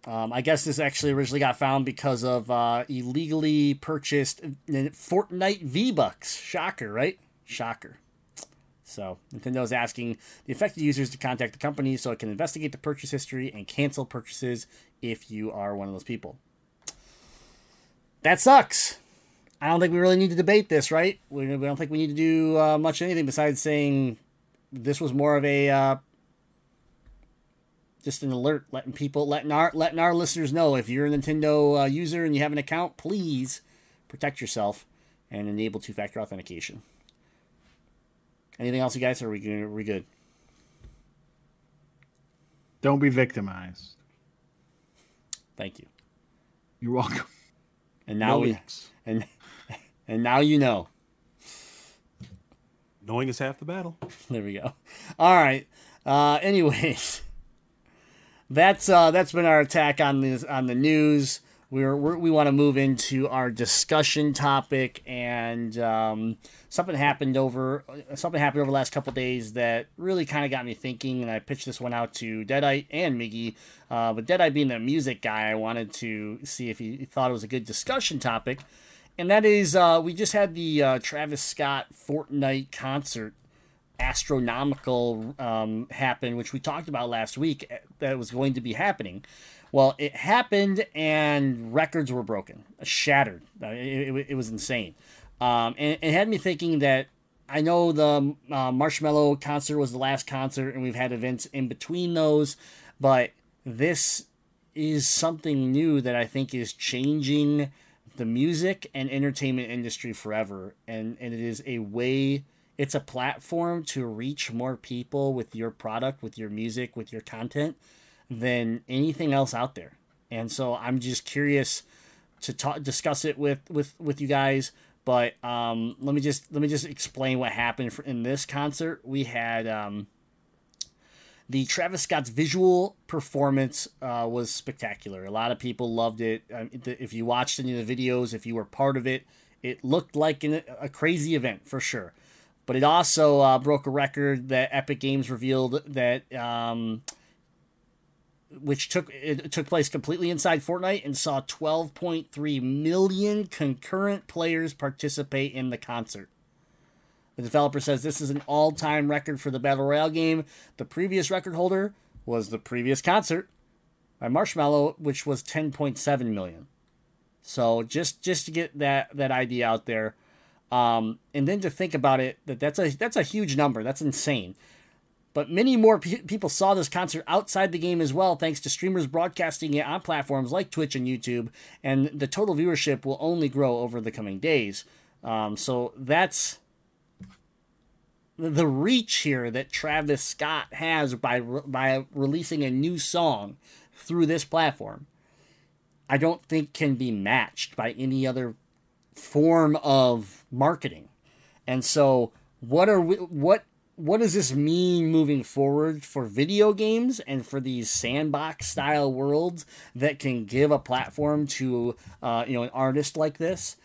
E: Um, I guess this actually originally got found because of uh, illegally purchased Fortnite V Bucks. Shocker, right? Shocker. So Nintendo is asking the affected users to contact the company so it can investigate the purchase history and cancel purchases if you are one of those people. That sucks. I don't think we really need to debate this, right? We, we don't think we need to do uh, much anything besides saying this was more of a uh, just an alert, letting people, letting our letting our listeners know if you're a Nintendo uh, user and you have an account, please protect yourself and enable two-factor authentication. Anything else, you guys? Are we good? Are we good?
F: Don't be victimized.
E: Thank you.
F: You're welcome.
E: And now
G: No
E: we
G: leaks.
E: and and now you know.
G: Knowing is half the battle.
E: There we go. All right. Uh, anyways, that's uh, that's been our attack on this on the news. We're, we're we want to move into our discussion topic, and um, something happened over something happened over the last couple days that really kind of got me thinking. And I pitched this one out to Deadite and Miggy, uh, but Deadite being the music guy, I wanted to see if he thought it was a good discussion topic. And that is, uh, we just had the uh, Travis Scott Fortnite concert astronomical um, happen, which we talked about last week eh, that was going to be happening. Well, it happened and records were broken, shattered. Uh, It, it, it was insane. Um, and it had me thinking that I know the uh, Marshmello concert was the last concert, and we've had events in between those, but this is something new that I think is changing the music and entertainment industry forever. And, and it is a way, it's a platform to reach more people with your product, with your music, with your content than anything else out there. And so I'm just curious to talk, discuss it with, with, with you guys. But um, let me just let me just explain what happened in this concert. We had um, the Travis Scott's visual performance uh, was spectacular. A lot of people loved it. The- if you watched any of the videos, if you were part of it, it looked like an, a crazy event for sure. But it also uh, broke a record that Epic Games revealed that, um, which took it took place completely inside Fortnite and saw 12.3 million concurrent players participate in the concert. The developer says this is an all time record for the Battle Royale game. The previous record holder was the previous concert by Marshmello, which was 10.7 million. So just just to get that that idea out there, um, and then to think about it, that that's a that's a huge number. That's insane. But many more pe- people saw this concert outside the game as well, thanks to streamers broadcasting it on platforms like Twitch and YouTube. And the total viewership will only grow over the coming days. Um, so that's the reach here that Travis Scott has by by releasing a new song through this platform. I don't think can be matched by any other form of marketing. And so what are we, what what does this mean moving forward for video games and for these sandbox style worlds that can give a platform to uh, you know an artist like this?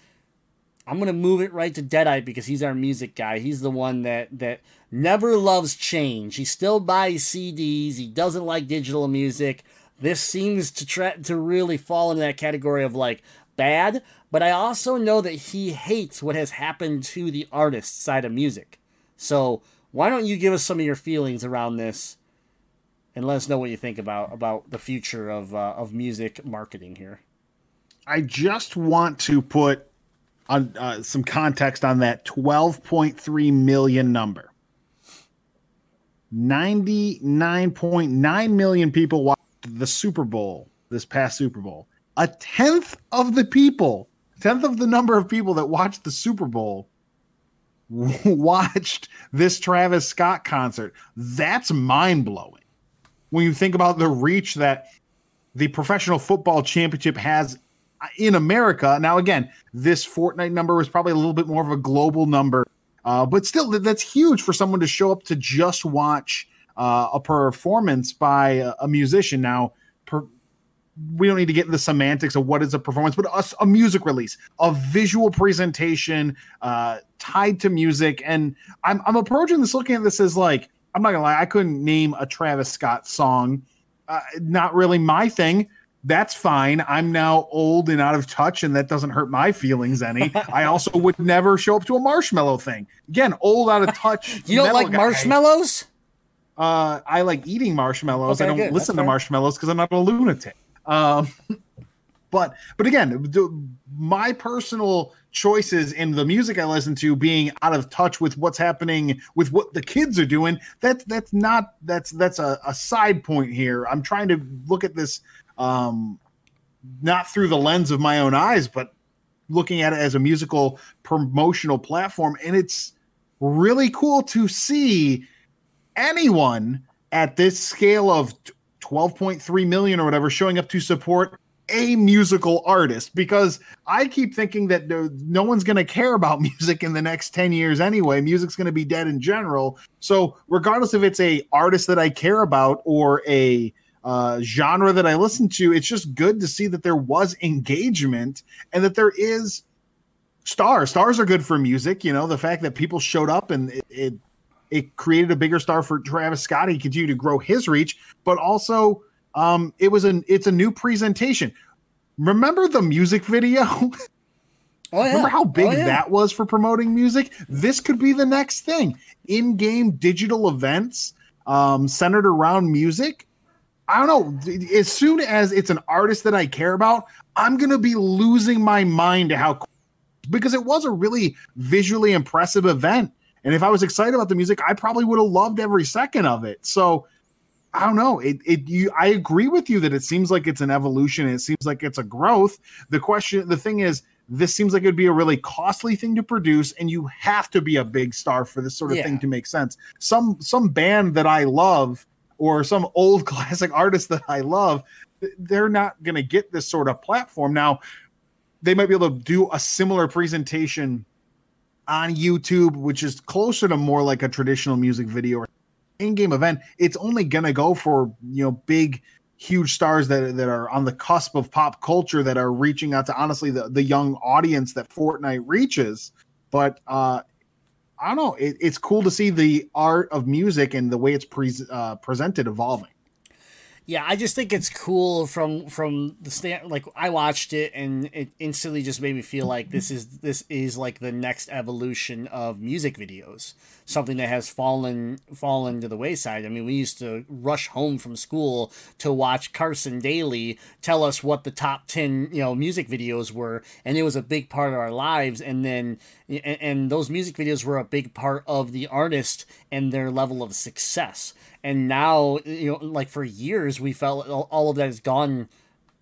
E: I'm gonna move it right to Deadite because he's our music guy. He's the one that that never loves change. He still buys CDs. He doesn't like digital music. This seems to try to really fall into that category of like bad. But I also know that he hates what has happened to the artist side of music. So why don't you give us some of your feelings around this, and let us know what you think about about the future of uh, of music marketing here.
F: I just want to put on uh, some context on that 12.3 million number. 99.9 million people watched the Super Bowl this past Super Bowl. A tenth of the people, tenth of the number of people that watched the Super Bowl watched this Travis Scott concert. That's mind blowing. When you think about the reach that the professional football championship has in America. Now, again, this Fortnite number was probably a little bit more of a global number Uh, but still, that's huge for someone to show up to just watch uh, a performance by a, a musician. Now, we don't need to get into the semantics of what is a performance, but us a music release, a visual presentation uh, tied to music. And I'm I'm approaching this looking at this as like I'm not gonna lie, I couldn't name a Travis Scott song. Uh, not really my thing. That's fine. I'm now old and out of touch, and that doesn't hurt my feelings any. I also would never show up to a marshmallow thing. Again, old, out of touch.
E: You don't like
F: guy.
E: marshmallows?
F: Uh, I like eating marshmallows. I don't
E: good.
F: listen
E: That's
F: to
E: fair.
F: marshmallows because I'm not a lunatic. Um, but but again, my personal choices in the music I listen to being out of touch with what's happening with what the kids are doing. That's that's not that's that's a, a side point here. I'm trying to look at this um, not through the lens of my own eyes, but looking at it as a musical promotional platform, and it's really cool to see anyone at this scale of 12.3 million or whatever showing up to support a musical artist because I keep thinking that no, one's going to care about music in the next 10 years anyway. Music's going to be dead in general. So, regardless if it's a artist that I care about or a uh, genre that I listen to, it's just good to see that there was engagement and that there is stars. Stars are good for music. You know, the fact that people showed up and it, it it created a bigger star for Travis Scott. He continued to grow his reach, but also um, it was an it's a new presentation. Remember the music video?
E: Oh yeah.
F: Remember how big
E: Oh, yeah.
F: that was for promoting music? This could be the next thing. In-game digital events um, centered around music. I don't know. As soon as it's an artist that I care about, I'm gonna be losing my mind to how because it was a really visually impressive event. And if I was excited about the music, I probably would have loved every second of it. So I don't know. It it you I agree with you that it seems like it's an evolution and it seems like it's a growth. The question the thing is this seems like it would be a really costly thing to produce and you have to be a big star for this sort of
E: Yeah.
F: thing to make sense. Some some band that I love or some old classic artist that I love, they're not going to get this sort of platform. Now, they might be able to do a similar presentation on YouTube, which is closer to more like a traditional music video or in-game event. It's only gonna go for you know big, huge stars that that are on the cusp of pop culture that are reaching out to honestly the the young audience that Fortnite reaches. But uh, I don't know. It, it's cool to see the art of music and the way it's pre- uh, presented evolving.
E: Yeah, I just think it's cool from from the stand. Like I watched it and it instantly just made me feel like this is this is like the next evolution of music videos. Something that has fallen fallen to the wayside. I mean, we used to rush home from school to watch Carson Daly tell us what the top ten you know music videos were, and it was a big part of our lives. And then and, and those music videos were a big part of the artist and their level of success and now you know like for years we felt all of that has gone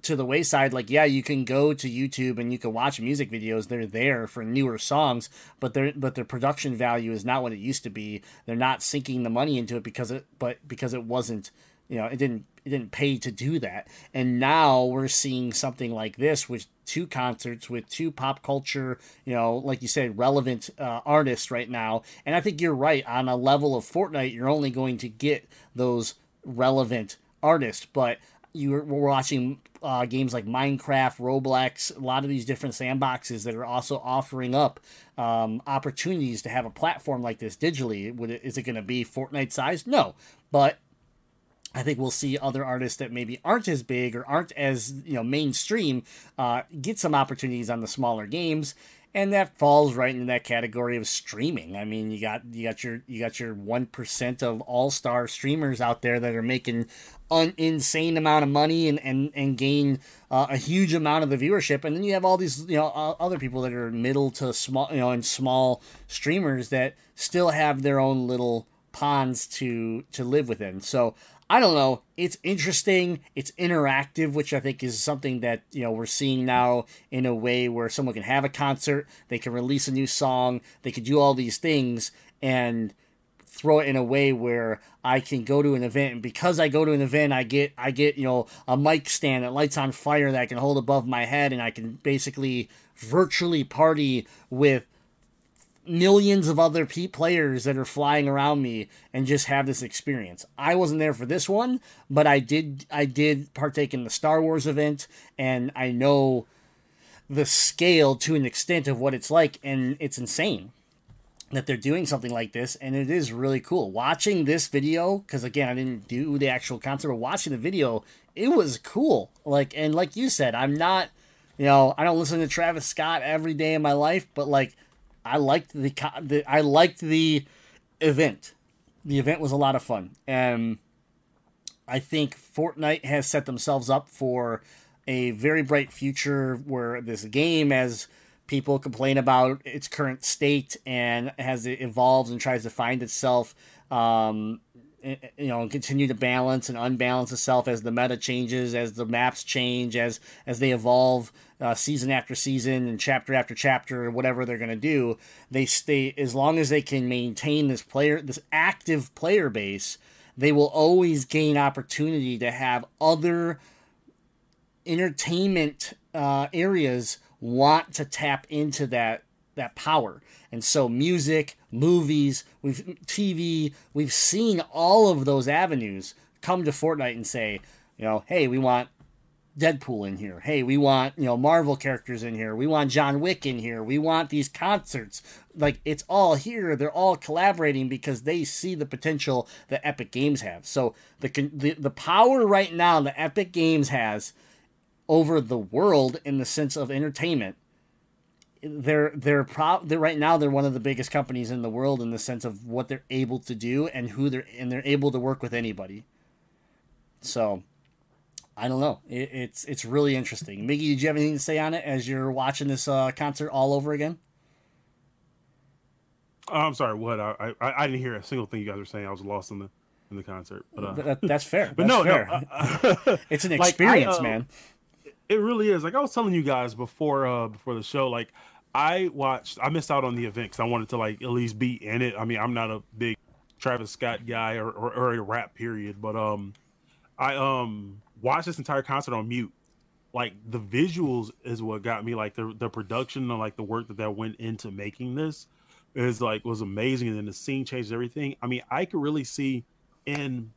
E: to the wayside like yeah you can go to youtube and you can watch music videos. They're there for newer songs but their but their production value is not what it used to be. They're not sinking the money into it because it but because it wasn't you know it didn't it didn't pay to do that. And now we're seeing something like this with two concerts with two pop culture you know like you said relevant uh, artists right now. And i think you're right. On a level of fortnite you're only going to get those relevant artists. But you're we're watching uh, games like Minecraft, Roblox, a lot of these different sandboxes that are also offering up um, opportunities to have a platform like this digitally. Would it, is it going to be Fortnite sized? No, but I think we'll see other artists that maybe aren't as big or aren't as you know mainstream uh, get some opportunities on the smaller games, and that falls right into that category of streaming. I mean, you got you got your you got your one percent of all star streamers out there that are making an insane amount of money and and and gain uh, a huge amount of the viewership, and then you have all these you know uh, other people that are middle to small you know and small streamers that still have their own little ponds to to live within. So I don't know. It's interesting. It's interactive, which I think is something that you know we're seeing now in a way where someone can have a concert, they can release a new song, they can do all these things, and throw it in a way where I can go to an event, and because I go to an event, I get I get you know a mic stand that lights on fire that I can hold above my head, and I can basically virtually party with millions of other pe- players that are flying around me and just have this experience. I wasn't there for this one, but I did I did partake in the Star Wars event and I know the scale to an extent of what it's like and it's insane that they're doing something like this and it is really cool. Watching this video cuz again I didn't do the actual concert but watching the video it was cool. Like and like you said, I'm not you know, I don't listen to Travis Scott every day of my life, but like I liked the, the I liked the event. The event was a lot of fun, and I think Fortnite has set themselves up for a very bright future where this game, as people complain about its current state and as it evolves and tries to find itself, um, you know, continue to balance and unbalance itself as the meta changes, as the maps change, as as they evolve uh, season after season and chapter after chapter, or whatever they're going to do. They stay as long as they can maintain this player, this active player base. They will always gain opportunity to have other entertainment uh, areas want to tap into that that power. And so music, movies, we've TV, we've seen all of those avenues come to Fortnite and say, you know, hey, we want Deadpool in here. Hey, we want, you know, Marvel characters in here. We want John Wick in here. We want these concerts. Like it's all here. They're all collaborating because they see the potential that Epic Games have. So the the, the power right now that Epic Games has over the world in the sense of entertainment they're they're pro they're right now they're one of the biggest companies in the world in the sense of what they're able to do and who they're and they're able to work with anybody. So I don't know. It, it's it's really interesting. Miggy, did you have anything to say on it as you're watching this uh, concert all over again?
G: Oh, I'm sorry. What? I, I I didn't hear a single thing you guys were saying. I was lost in the in the concert. But uh,
E: That, that's fair.
G: but
E: That's
G: no,
E: fair.
G: no. uh,
E: it's an
G: like, I,
E: experience,
G: uh,
E: man.
G: It really is. Like I was telling you guys before uh before the show, like I watched I missed out on the event cuz I wanted to like at least be in it. I mean, I'm not a big Travis Scott guy or, or, or a rap period, but um I um watched this entire concert on mute. Like the visuals is what got me like the the production and like the work that that went into making this is like was amazing and then the scene changed everything. I mean, I could really see in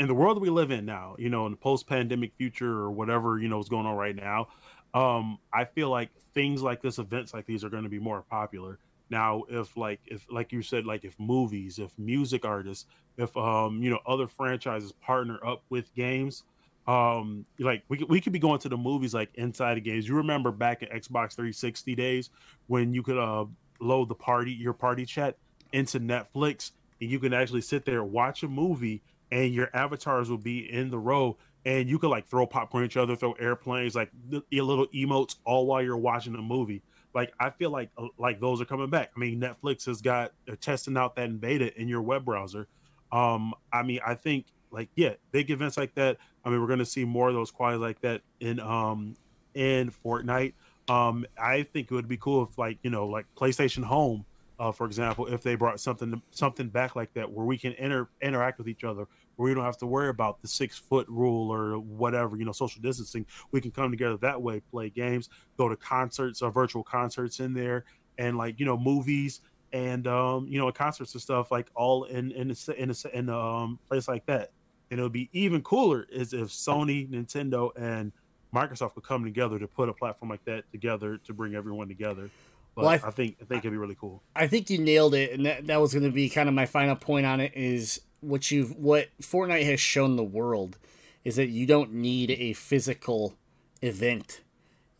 G: in the world we live in now, you know, in the post-pandemic future or whatever you know is going on right now, um, I feel like things like this, events like these, are going to be more popular. Now, if like if like you said, like if movies, if music artists, if um you know other franchises partner up with games, um like we we could be going to the movies like inside of games. You remember back in Xbox 360 days when you could uh load the party your party chat into Netflix and you can actually sit there watch a movie and your avatars will be in the row and you could like throw popcorn at each other, throw airplanes, like your little emotes, all while you're watching a movie. Like I feel like uh, like those are coming back. I mean, Netflix has got they're testing out that in beta in your web browser. Um, I mean, I think like yeah, big events like that. I mean, we're to see more of those qualities like that in um in Fortnite. Um, I think it would be cool if like you know like PlayStation Home uh, for example, if they brought something something back like that where we can inter- interact with each other, where we don't have to worry about the six foot rule or whatever, you know, social distancing. We can come together that way, play games, go to concerts or virtual concerts in there, and like you know, movies and um, you know, concerts and stuff like all in in a, in a, in a um, place like that. And it would be even cooler is if Sony, Nintendo, and Microsoft could come together to put a platform like that together to bring everyone together. But
E: Well, I
G: I, think I think it'd be really cool.
E: I think you nailed it, and that, that was going to be kind of my final point on it. Is what you've what Fortnite has shown the world is that you don't need a physical event.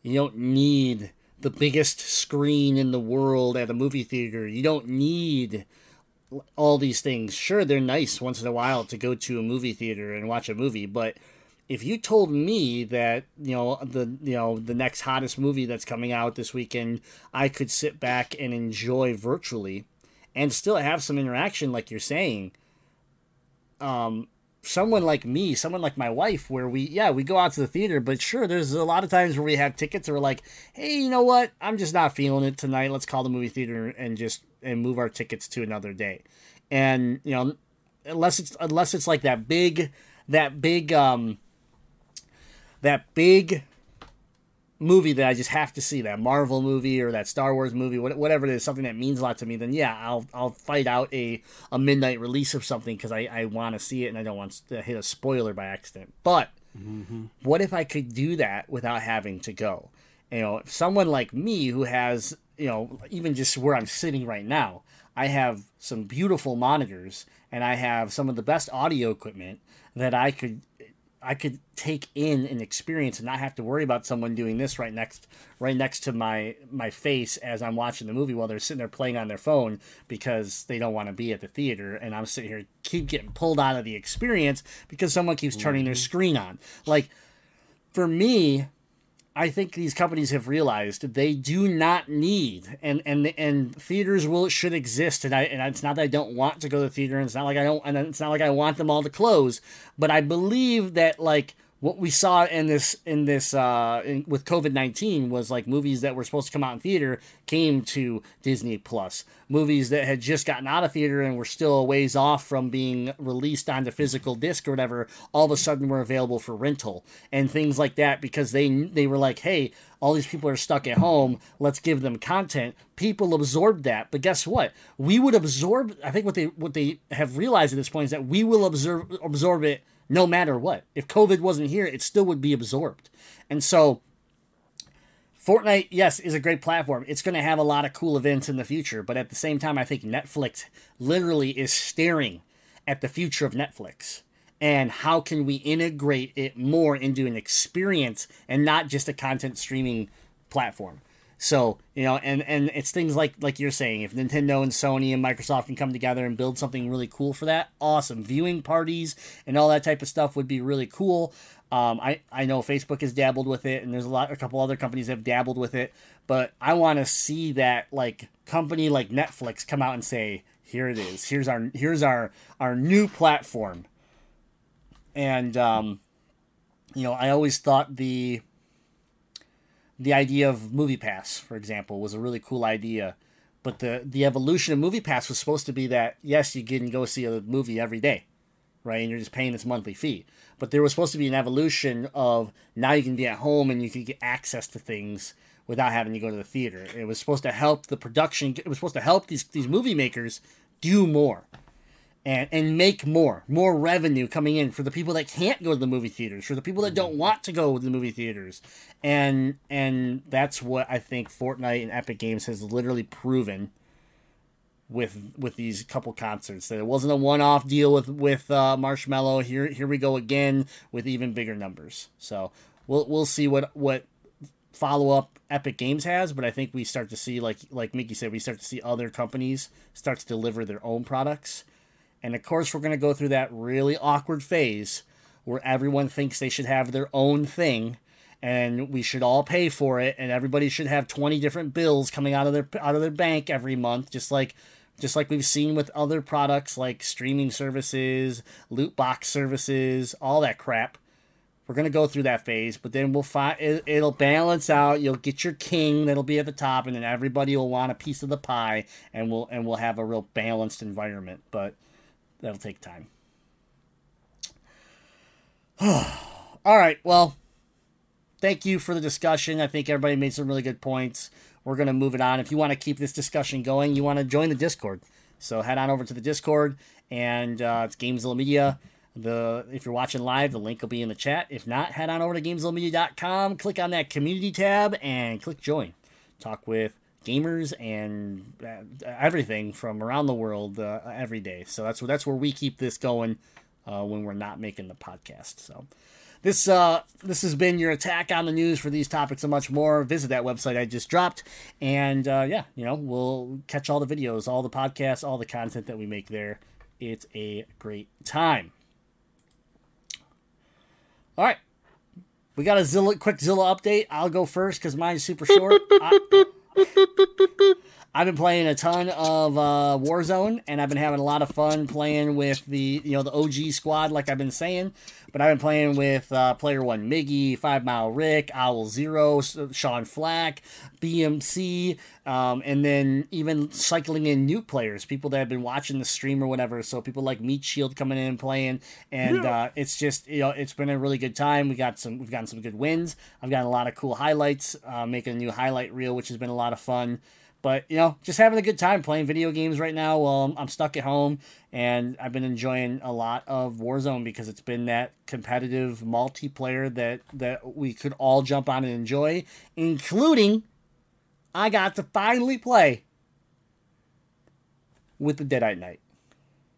E: You don't need the biggest screen in the world at a movie theater. You don't need all these things. Sure, they're nice once in a while to go to a movie theater and watch a movie, but if you told me that you know the you know the next hottest movie that's coming out this weekend, I could sit back and enjoy virtually, and still have some interaction, like you're saying. Um, someone like me, someone like my wife, where we yeah we go out to the theater, but sure, there's a lot of times where we have tickets, we're like, hey, you know what? I'm just not feeling it tonight. Let's call the movie theater and just and move our tickets to another day, and you know, unless it's unless it's like that big that big um that big movie that I just have to see, that Marvel movie or that Star Wars movie, whatever it is, something that means a lot to me, then yeah, I'll I'll fight out a, a midnight release of something because I, I want to see it and I don't want to hit a spoiler by accident. But mm-hmm. what if I could do that without having to go? You know, if someone like me who has, you know, even just where I'm sitting right now, I have some beautiful monitors and I have some of the best audio equipment that I could I could take in an experience and not have to worry about someone doing this right next right next to my my face as I'm watching the movie while they're sitting there playing on their phone because they don't want to be at the theater and I'm sitting here keep getting pulled out of the experience because someone keeps turning their mm-hmm. screen on. Like for me, I think these companies have realized they do not need and and and theaters will should exist and I and it's not that I don't want to go to the theater and it's not like I don't and it's not like I want them all to close but I believe that like what we saw in this in this uh in, with COVID-19 was like movies that were supposed to come out in theater came to Disney Plus. Movies that had just gotten out of theater and were still a ways off from being released onto physical disc or whatever all of a sudden were available for rental. And things like that because they they were like hey all these people are stuck at home. Let's give them content. People absorbed that. But guess what? We would absorb i think what they what they have realized at this point is that we will absorb absorb it no matter what if covid wasn't here it still would be absorbed and so Fortnite, yes, is a great platform. It's going to have a lot of cool events in the future, but at the same time, I think Netflix literally is staring at the future of Netflix and how can we integrate it more into an experience and not just a content streaming platform. So you know, and and it's things like like you're saying, if Nintendo and Sony and Microsoft can come together and build something really cool for that, awesome. Viewing parties and all that type of stuff would be really cool. Um, I I know Facebook has dabbled with it, and there's a lot, a couple other companies have dabbled with it, but I want to see that like company like Netflix come out and say, here it is, here's our here's our our new platform, and um, you know, I always thought the the idea of Movie Pass, for example, was a really cool idea. But the the evolution of Movie Pass was supposed to be that yes, you can go see a movie every day, right? And you're just paying this monthly fee. But there was supposed to be an evolution of now you can be at home and you can get access to things without having to go to the theater. It was supposed to help the production. It was supposed to help these these movie makers do more and and make more more revenue coming in for the people that can't go to the movie theaters for the people that don't want to go to the movie theaters. And and that's what i think fortnite and epic games has literally proven with with these couple concerts that it wasn't a one-off deal with with uh, Marshmello here here we go again with even bigger numbers. So we'll we'll see what what follow up Epic Games has, but I think we start to see like like Miggy said, we start to see other companies start to deliver their own products. And of course, we're going to go through that really awkward phase where everyone thinks they should have their own thing and we should all pay for it and everybody should have 20 different bills coming out of their out of their bank every month just like just like we've seen with other products like streaming services, loot box services, all that crap. We're gonna go through that phase, but then we'll find it, it'll balance out. You'll get your king that'll be at the top, and then everybody will want a piece of the pie, and we'll and we'll have a real balanced environment. But that'll take time. All right, well, thank you for the discussion. I think everybody made some really good points. We're gonna move it on. If you want to keep this discussion going, you want to join the Discord. So head on over to the Discord, and uh, it's Gamezilla Media. The if you're watching live, the link will be in the chat. If not, head on over to GamezillaMedia.com, click on that community tab, and click join. Talk with gamers and uh, everything from around the world uh, every day. So that's where that's where we keep this going uh, when we're not making the podcast. So this uh, this has been your attack on the news for these topics and much more. Visit that website I just dropped, and uh, yeah, you know we'll catch all the videos, all the podcasts, all the content that we make there. It's a great time. All right, we got a Zilla quick Zilla update. I'll go first because mine's super short. I, I've been playing a ton of uh, Warzone, and I've been having a lot of fun playing with the you know the OG squad, like I've been saying. But I've been playing with uh, Player One Miggy, Five Mile Rick, Owl Zero, Sean Flack, BMC, um, and then even cycling in new players, people that have been watching the stream or whatever. So people like Meat Shield coming in and playing, and
G: Yeah.
E: uh, it's just you know it's been a really good time. We got some we've gotten some good wins. I've gotten a lot of cool highlights, uh, making a new highlight reel, which has been a lot of fun. But you know, just having a good time playing video games right now while I'm, I'm stuck at home, and I've been enjoying a lot of Warzone because it's been that competitive multiplayer that that we could all jump on and enjoy, including I got to finally play with the Deadite Knight.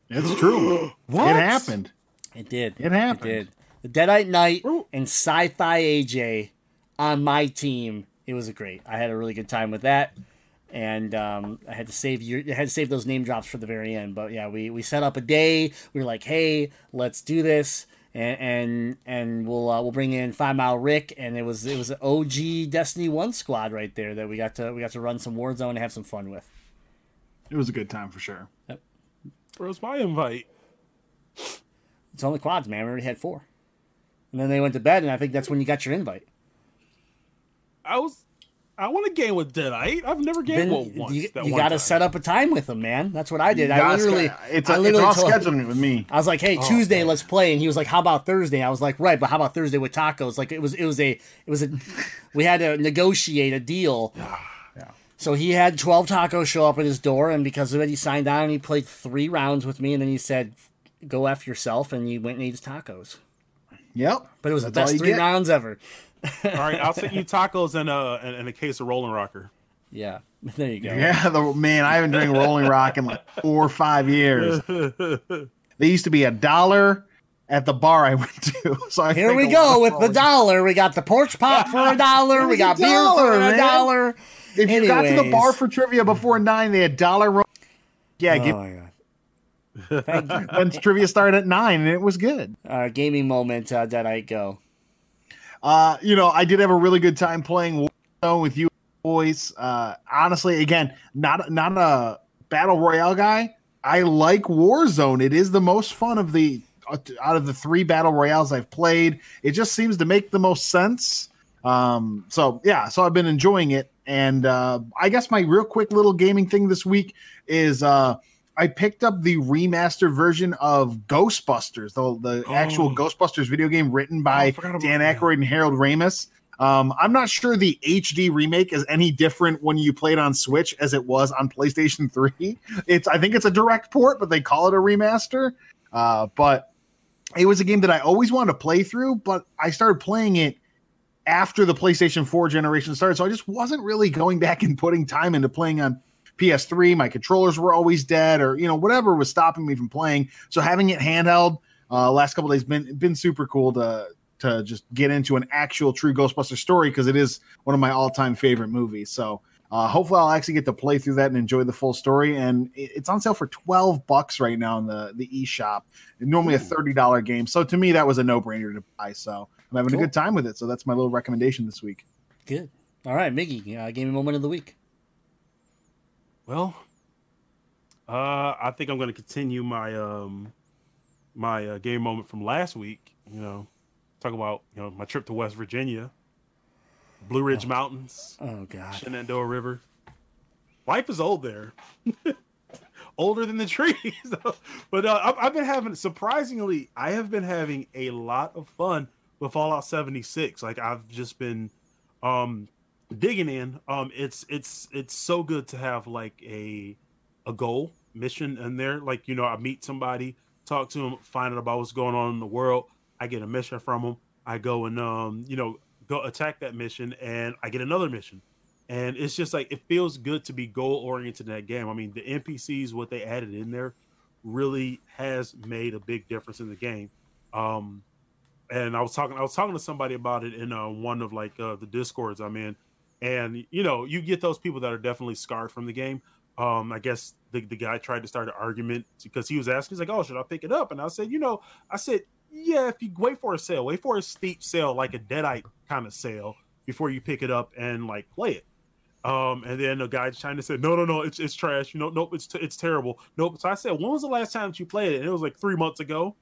F: It's true.
G: What?
F: It happened.
E: It did.
F: It happened.
E: It did. The Deadite Knight
G: Ooh.
E: and Sci-Fi AJ on my team. It was great. I had a really good time with that, and um, I had to save your, I had to save those name drops for the very end. But yeah, we we set up a day. We were like, hey, let's do this. And and, and we'll uh, we'll bring in Five Mile Rick, and it was it was an OG Destiny One squad right there that we got to we got to run some Warzone and have some fun with.
F: It was a good time for sure. Yep.
G: Where's my invite?
E: It's only quads, man. We already had four, and then they went to bed, and I think that's when you got your invite.
G: I was. I want to game with Deadite. I've never gamed
E: Then
G: one once.
E: you, you got to set up a time with him, man. That's what I did. I literally,
F: sch- it's,
E: I
F: a, it's
E: literally
F: all
E: told-
F: scheduling with me.
E: I was like, "Hey,
G: Oh,
E: Tuesday,
G: man.
E: let's play." And he was like, "How about Thursday?" I was like, "Right, but how about Thursday with tacos?" Like it was, it was a, it was a, we had to negotiate a deal. So he had twelve tacos show up at his door, and because of it, he signed on and he played three rounds with me, and then he said, "Go f yourself," and he went and ate his tacos.
F: Yep.
E: But it was
F: That's
E: the best three
F: get.
E: rounds ever.
G: All right, I'll send you tacos and a and, and a case of Rolling Rocker.
E: Yeah, there you go.
F: Yeah, the man, I haven't drank Rolling Rock in like four or five years. They used to be a dollar at the bar I went to. So I
E: Here we go with the dollar. We got the porch pop for a dollar. We got beer
F: dollar,
E: for a dollar.
F: If you got to the bar for trivia before nine, they had dollar. Ro- yeah,
E: Oh
F: give,
E: my god. Thank you.
F: when trivia started at nine, and it was good.
E: Uh, gaming moment uh, that I go.
F: Uh, you know, I did have a really good time playing Warzone with you boys. Uh, honestly, again, not not a battle royale guy. I like Warzone. It is the most fun of the out of the three battle royales I've played. It just seems to make the most sense. Um, so yeah, so I've been enjoying it. And uh, I guess my real quick little gaming thing this week is uh, I picked up the remastered version of Ghostbusters, the the actual
G: Oh.
F: Ghostbusters video game written
G: Oh,
F: by
G: about
F: Dan. Aykroyd and Harold Ramis. Um, I'm not sure the HD remake is any different when you play it on Switch as it was on PlayStation 3. It's I think it's a direct port, but they call it a remaster. Uh, but it was a game that I always wanted to play through, but I started playing it after the PlayStation 4 generation started, so I just wasn't really going back and putting time into playing on PS3. My controllers were always dead, or you know whatever was stopping me from playing. So having it handheld uh, last couple days been been super cool to to just get into an actual true Ghostbuster story because it is one of my all time favorite movies. So. Uh, hopefully, I'll actually get to play through that and enjoy the full story. And it's on sale for twelve bucks right now in the the eShop. Normally a thirty dollar game, so to me that was a no brainer to buy. So I'm having
E: Cool.
F: a good time with it. So that's my little recommendation this week.
E: Good. All right, Miggy, uh, gaming moment of the week.
G: Well, uh, I think I'm going to continue my um my uh, game moment from last week. You know, talk about you know my trip to West Virginia, Blue Ridge Mountains,
E: Oh God.
G: Shenandoah River. Life is old there, older than the trees. but uh, I've, I've been having surprisingly, I have been having a lot of fun with Fallout 76. Like I've just been um digging in. Um, it's it's it's so good to have like a a goal mission in there. Like you know, I meet somebody, talk to them, find out about what's going on in the world. I get a mission from them. I go and um, you know, go attack that mission, and I get another mission. And it's just like it feels good to be goal oriented in that game. I mean, the NPCs, what they added in there, really has made a big difference in the game. Um, and I was talking, I was talking to somebody about it in uh, one of like uh, the discords I'm in, and you know, you get those people that are definitely scarred from the game. Um, I guess the, the guy tried to start an argument because he was asking, he's like, "Oh, should I pick it up?" And I said, "You know, I said, yeah, if you wait for a sale, wait for a steep sale, like a Deadite kind of sale, before you pick it up and like play it." Um, and then the guy trying to say, no, no, no, it's it's trash. You know, nope, it's t- it's terrible. Nope. So I said, when was the last time that you played it? And it was like three months ago.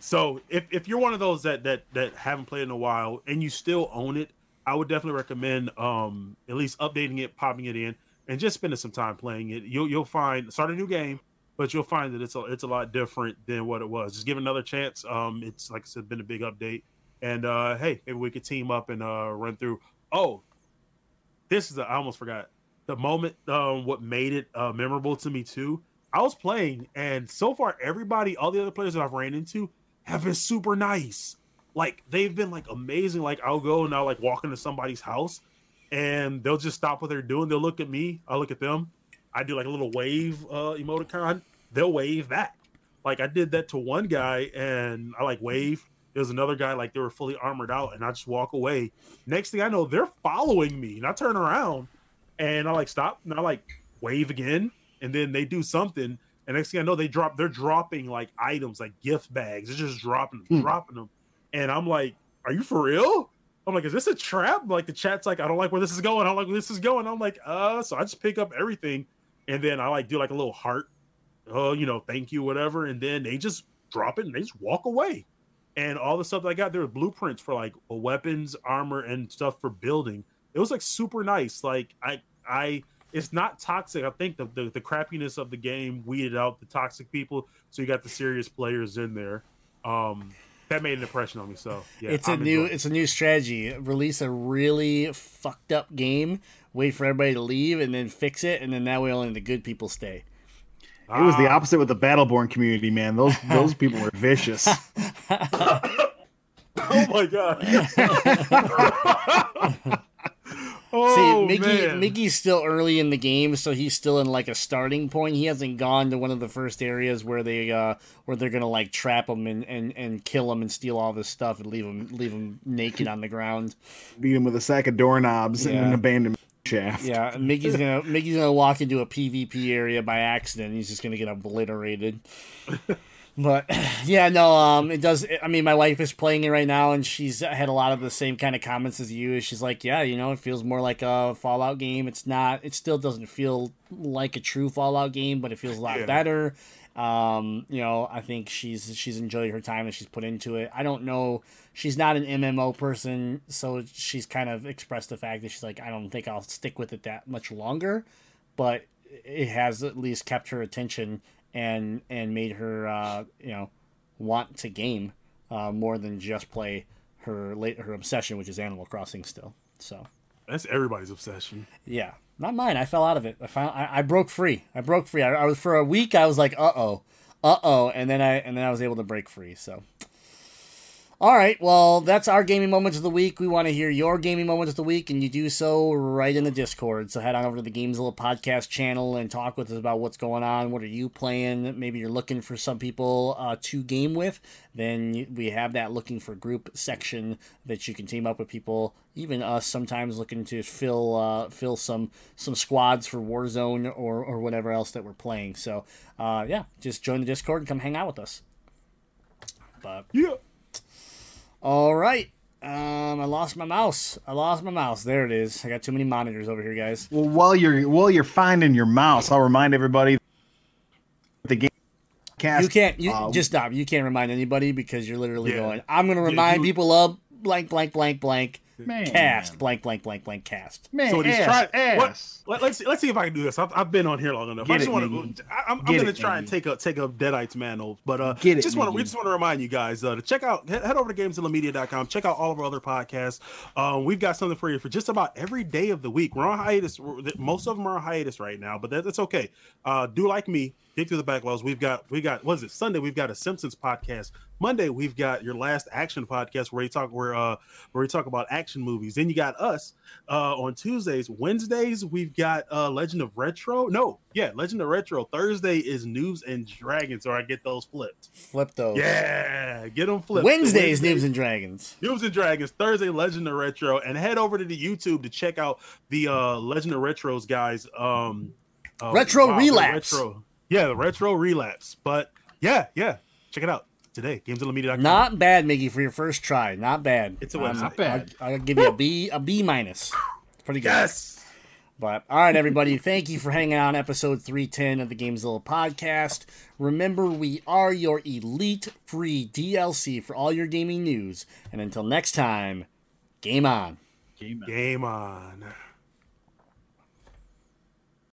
G: So if, if you're one of those that that that haven't played in a while and you still own it, I would definitely recommend um at least updating it, popping it in, and just spending some time playing it. You'll you'll find start a new game, but you'll find that it's a it's a lot different than what it was. Just give it another chance. Um, it's like I said, been a big update, and uh, hey, maybe we could team up and uh run through. Oh, this is a, I almost forgot the moment. Um, what made it uh, memorable to me too. I was playing, and so far everybody, all the other players that I've ran into, have been super nice. Like they've been like amazing. Like I'll go and I'll like walk into somebody's house and they'll just stop what they're doing. They'll look at me. I look at them. I do like a little wave uh emoticon. They'll wave back. Like I did that to one guy and I like wave. There's another guy like they were fully armored out and I just walk away. Next thing I know, they're following me and I turn around and I like stop and I like wave again and then they do something and next thing I know, they drop. They're dropping like items, like gift bags. They're just dropping, them, dropping them. And I'm like, "Are you for real?" I'm like, "Is this a trap?" Like the chat's like, "I don't like where this is going. I don't like where this is going." I'm like, "Uh." So I just pick up everything, and then I like do like a little heart, oh, you know, thank you, whatever. And then they just drop it and they just walk away. And all the stuff that I got, there were blueprints for like weapons, armor, and stuff for building. It was like super nice. Like I, I it's not toxic. I think the, the the crappiness of the game weeded out the toxic people, so you got the serious players in there. Um, that made an impression on me. So yeah,
E: it's a
G: I'm
E: new
G: enjoying it.
E: it's a new strategy. Release a really fucked up game, wait for everybody to leave, and then fix it, and then that way only the good people stay.
F: It was the
G: Ah,
F: opposite with the Battleborn community, man. Those those people were vicious.
G: Oh my god. Oh
E: See, Miggy
G: man.
E: Miggy's still early in the game, so he's still in like a starting point. He hasn't gone to one of the first areas where they uh where they're gonna like trap him and, and, and kill him and steal all this stuff and leave him leave him naked on the ground.
F: Beat him with a sack of doorknobs and an abandoned shaft.
E: Yeah, Miggy's gonna Miggy's gonna walk into a PvP area by accident. He's just gonna get obliterated. But yeah, no, um, it does. I mean, my wife is playing it right now, and she's had a lot of the same kind of comments as you. She's like, "Yeah, you know, it feels more like a Fallout game. It's not. It still doesn't feel like a true Fallout game, but it feels a lot
G: Yeah.
E: better." Um, you know, I think she's she's enjoyed her time that she's put into it. I don't know. She's not an MMO person, so she's kind of expressed the fact that she's like, I don't think I'll stick with it that much longer, but it has at least kept her attention and and made her uh, you know want to game uh, more than just play her late her obsession, which is Animal Crossing still. So
G: That's everybody's obsession.
E: yeah, not mine. I fell out of it. I found I, I broke free. I broke free. I, I was for a week. I was like, uh oh, uh oh, and then I and then I was able to break free. So. All right, well, that's our gaming moments of the week. We want to hear your gaming moments of the week, and you do so right in the Discord. So head on over to the Gamezilla podcast channel and talk with us about what's going on. What are you playing? Maybe you're looking for some people uh, to game with. Then we have that looking for group section that you can team up with people. Even us sometimes looking to fill uh, fill some some squads for Warzone or or whatever else that we're playing. So uh, yeah, just join the Discord and come hang out with us. But
G: Yeah.
E: All right. Um, I lost my mouse. I lost my mouse. There it is. I got too many monitors over here, guys.
F: Well, while you're while you're finding your mouse, I'll remind everybody the game cast.
E: You can't. You
F: uh,
E: just stop. You can't remind anybody because you're literally
G: Yeah.
E: going. I'm going to
G: Yeah,
E: remind
G: you-
E: people of blank, blank, blank, blank
F: man,
E: cast blank, blank, blank, blank cast.
F: Man,
G: So he's
F: ass,
G: trying.
F: ass.
G: What? Let, let's see, let's see if I can do this. I've, I've been on here long enough.
F: Get
G: I just want to. I'm, I'm going to
F: it,
G: try and take a take a Deadites mantle, but uh,
F: Get it,
G: just want to we just want to remind you guys uh, to check out head, head over to GameZillaMedia.com. Check out all of our other podcasts. Um, we've got something for you for just about every day of the week. We're on hiatus. We're- Most of them are on hiatus right now, but that, that's okay. Uh, do like me. Dig through the backlogs. We've got we got what is it? Sunday we've got a Simpsons podcast. Monday we've got your last action podcast where you talk where uh where we talk about action movies. Then you got us uh on Tuesdays. Wednesdays we've got uh Legend of Retro. No, yeah, Legend of Retro. Thursday is News and Dragons, or I get those flipped.
E: Flip those.
G: Yeah, get them flipped.
E: Wednesdays,
G: Wednesday-
E: Noobs and Dragons.
G: News and Dragons Thursday, Legend of Retro, and head over to the YouTube to check out the uh Legend of Retros guys. Um, uh,
E: Retro
G: the
E: Relapse.
G: retro, yeah, the Retro Relapse. But yeah, yeah, check it out. today. GamezillaMedia.com.
E: Not bad, Miggy, for your first try. Not bad.
G: It's a
E: Um,
G: website.
F: Not bad.
E: I'll, I'll give you a B, a B minus. It's pretty good.
G: Yes.
E: But all right, everybody, thank you for hanging out on episode 310 of the Gamezilla podcast. Remember, we are your elite free DLC for all your gaming news. And until next time, game on.
F: Game on.
G: Game on.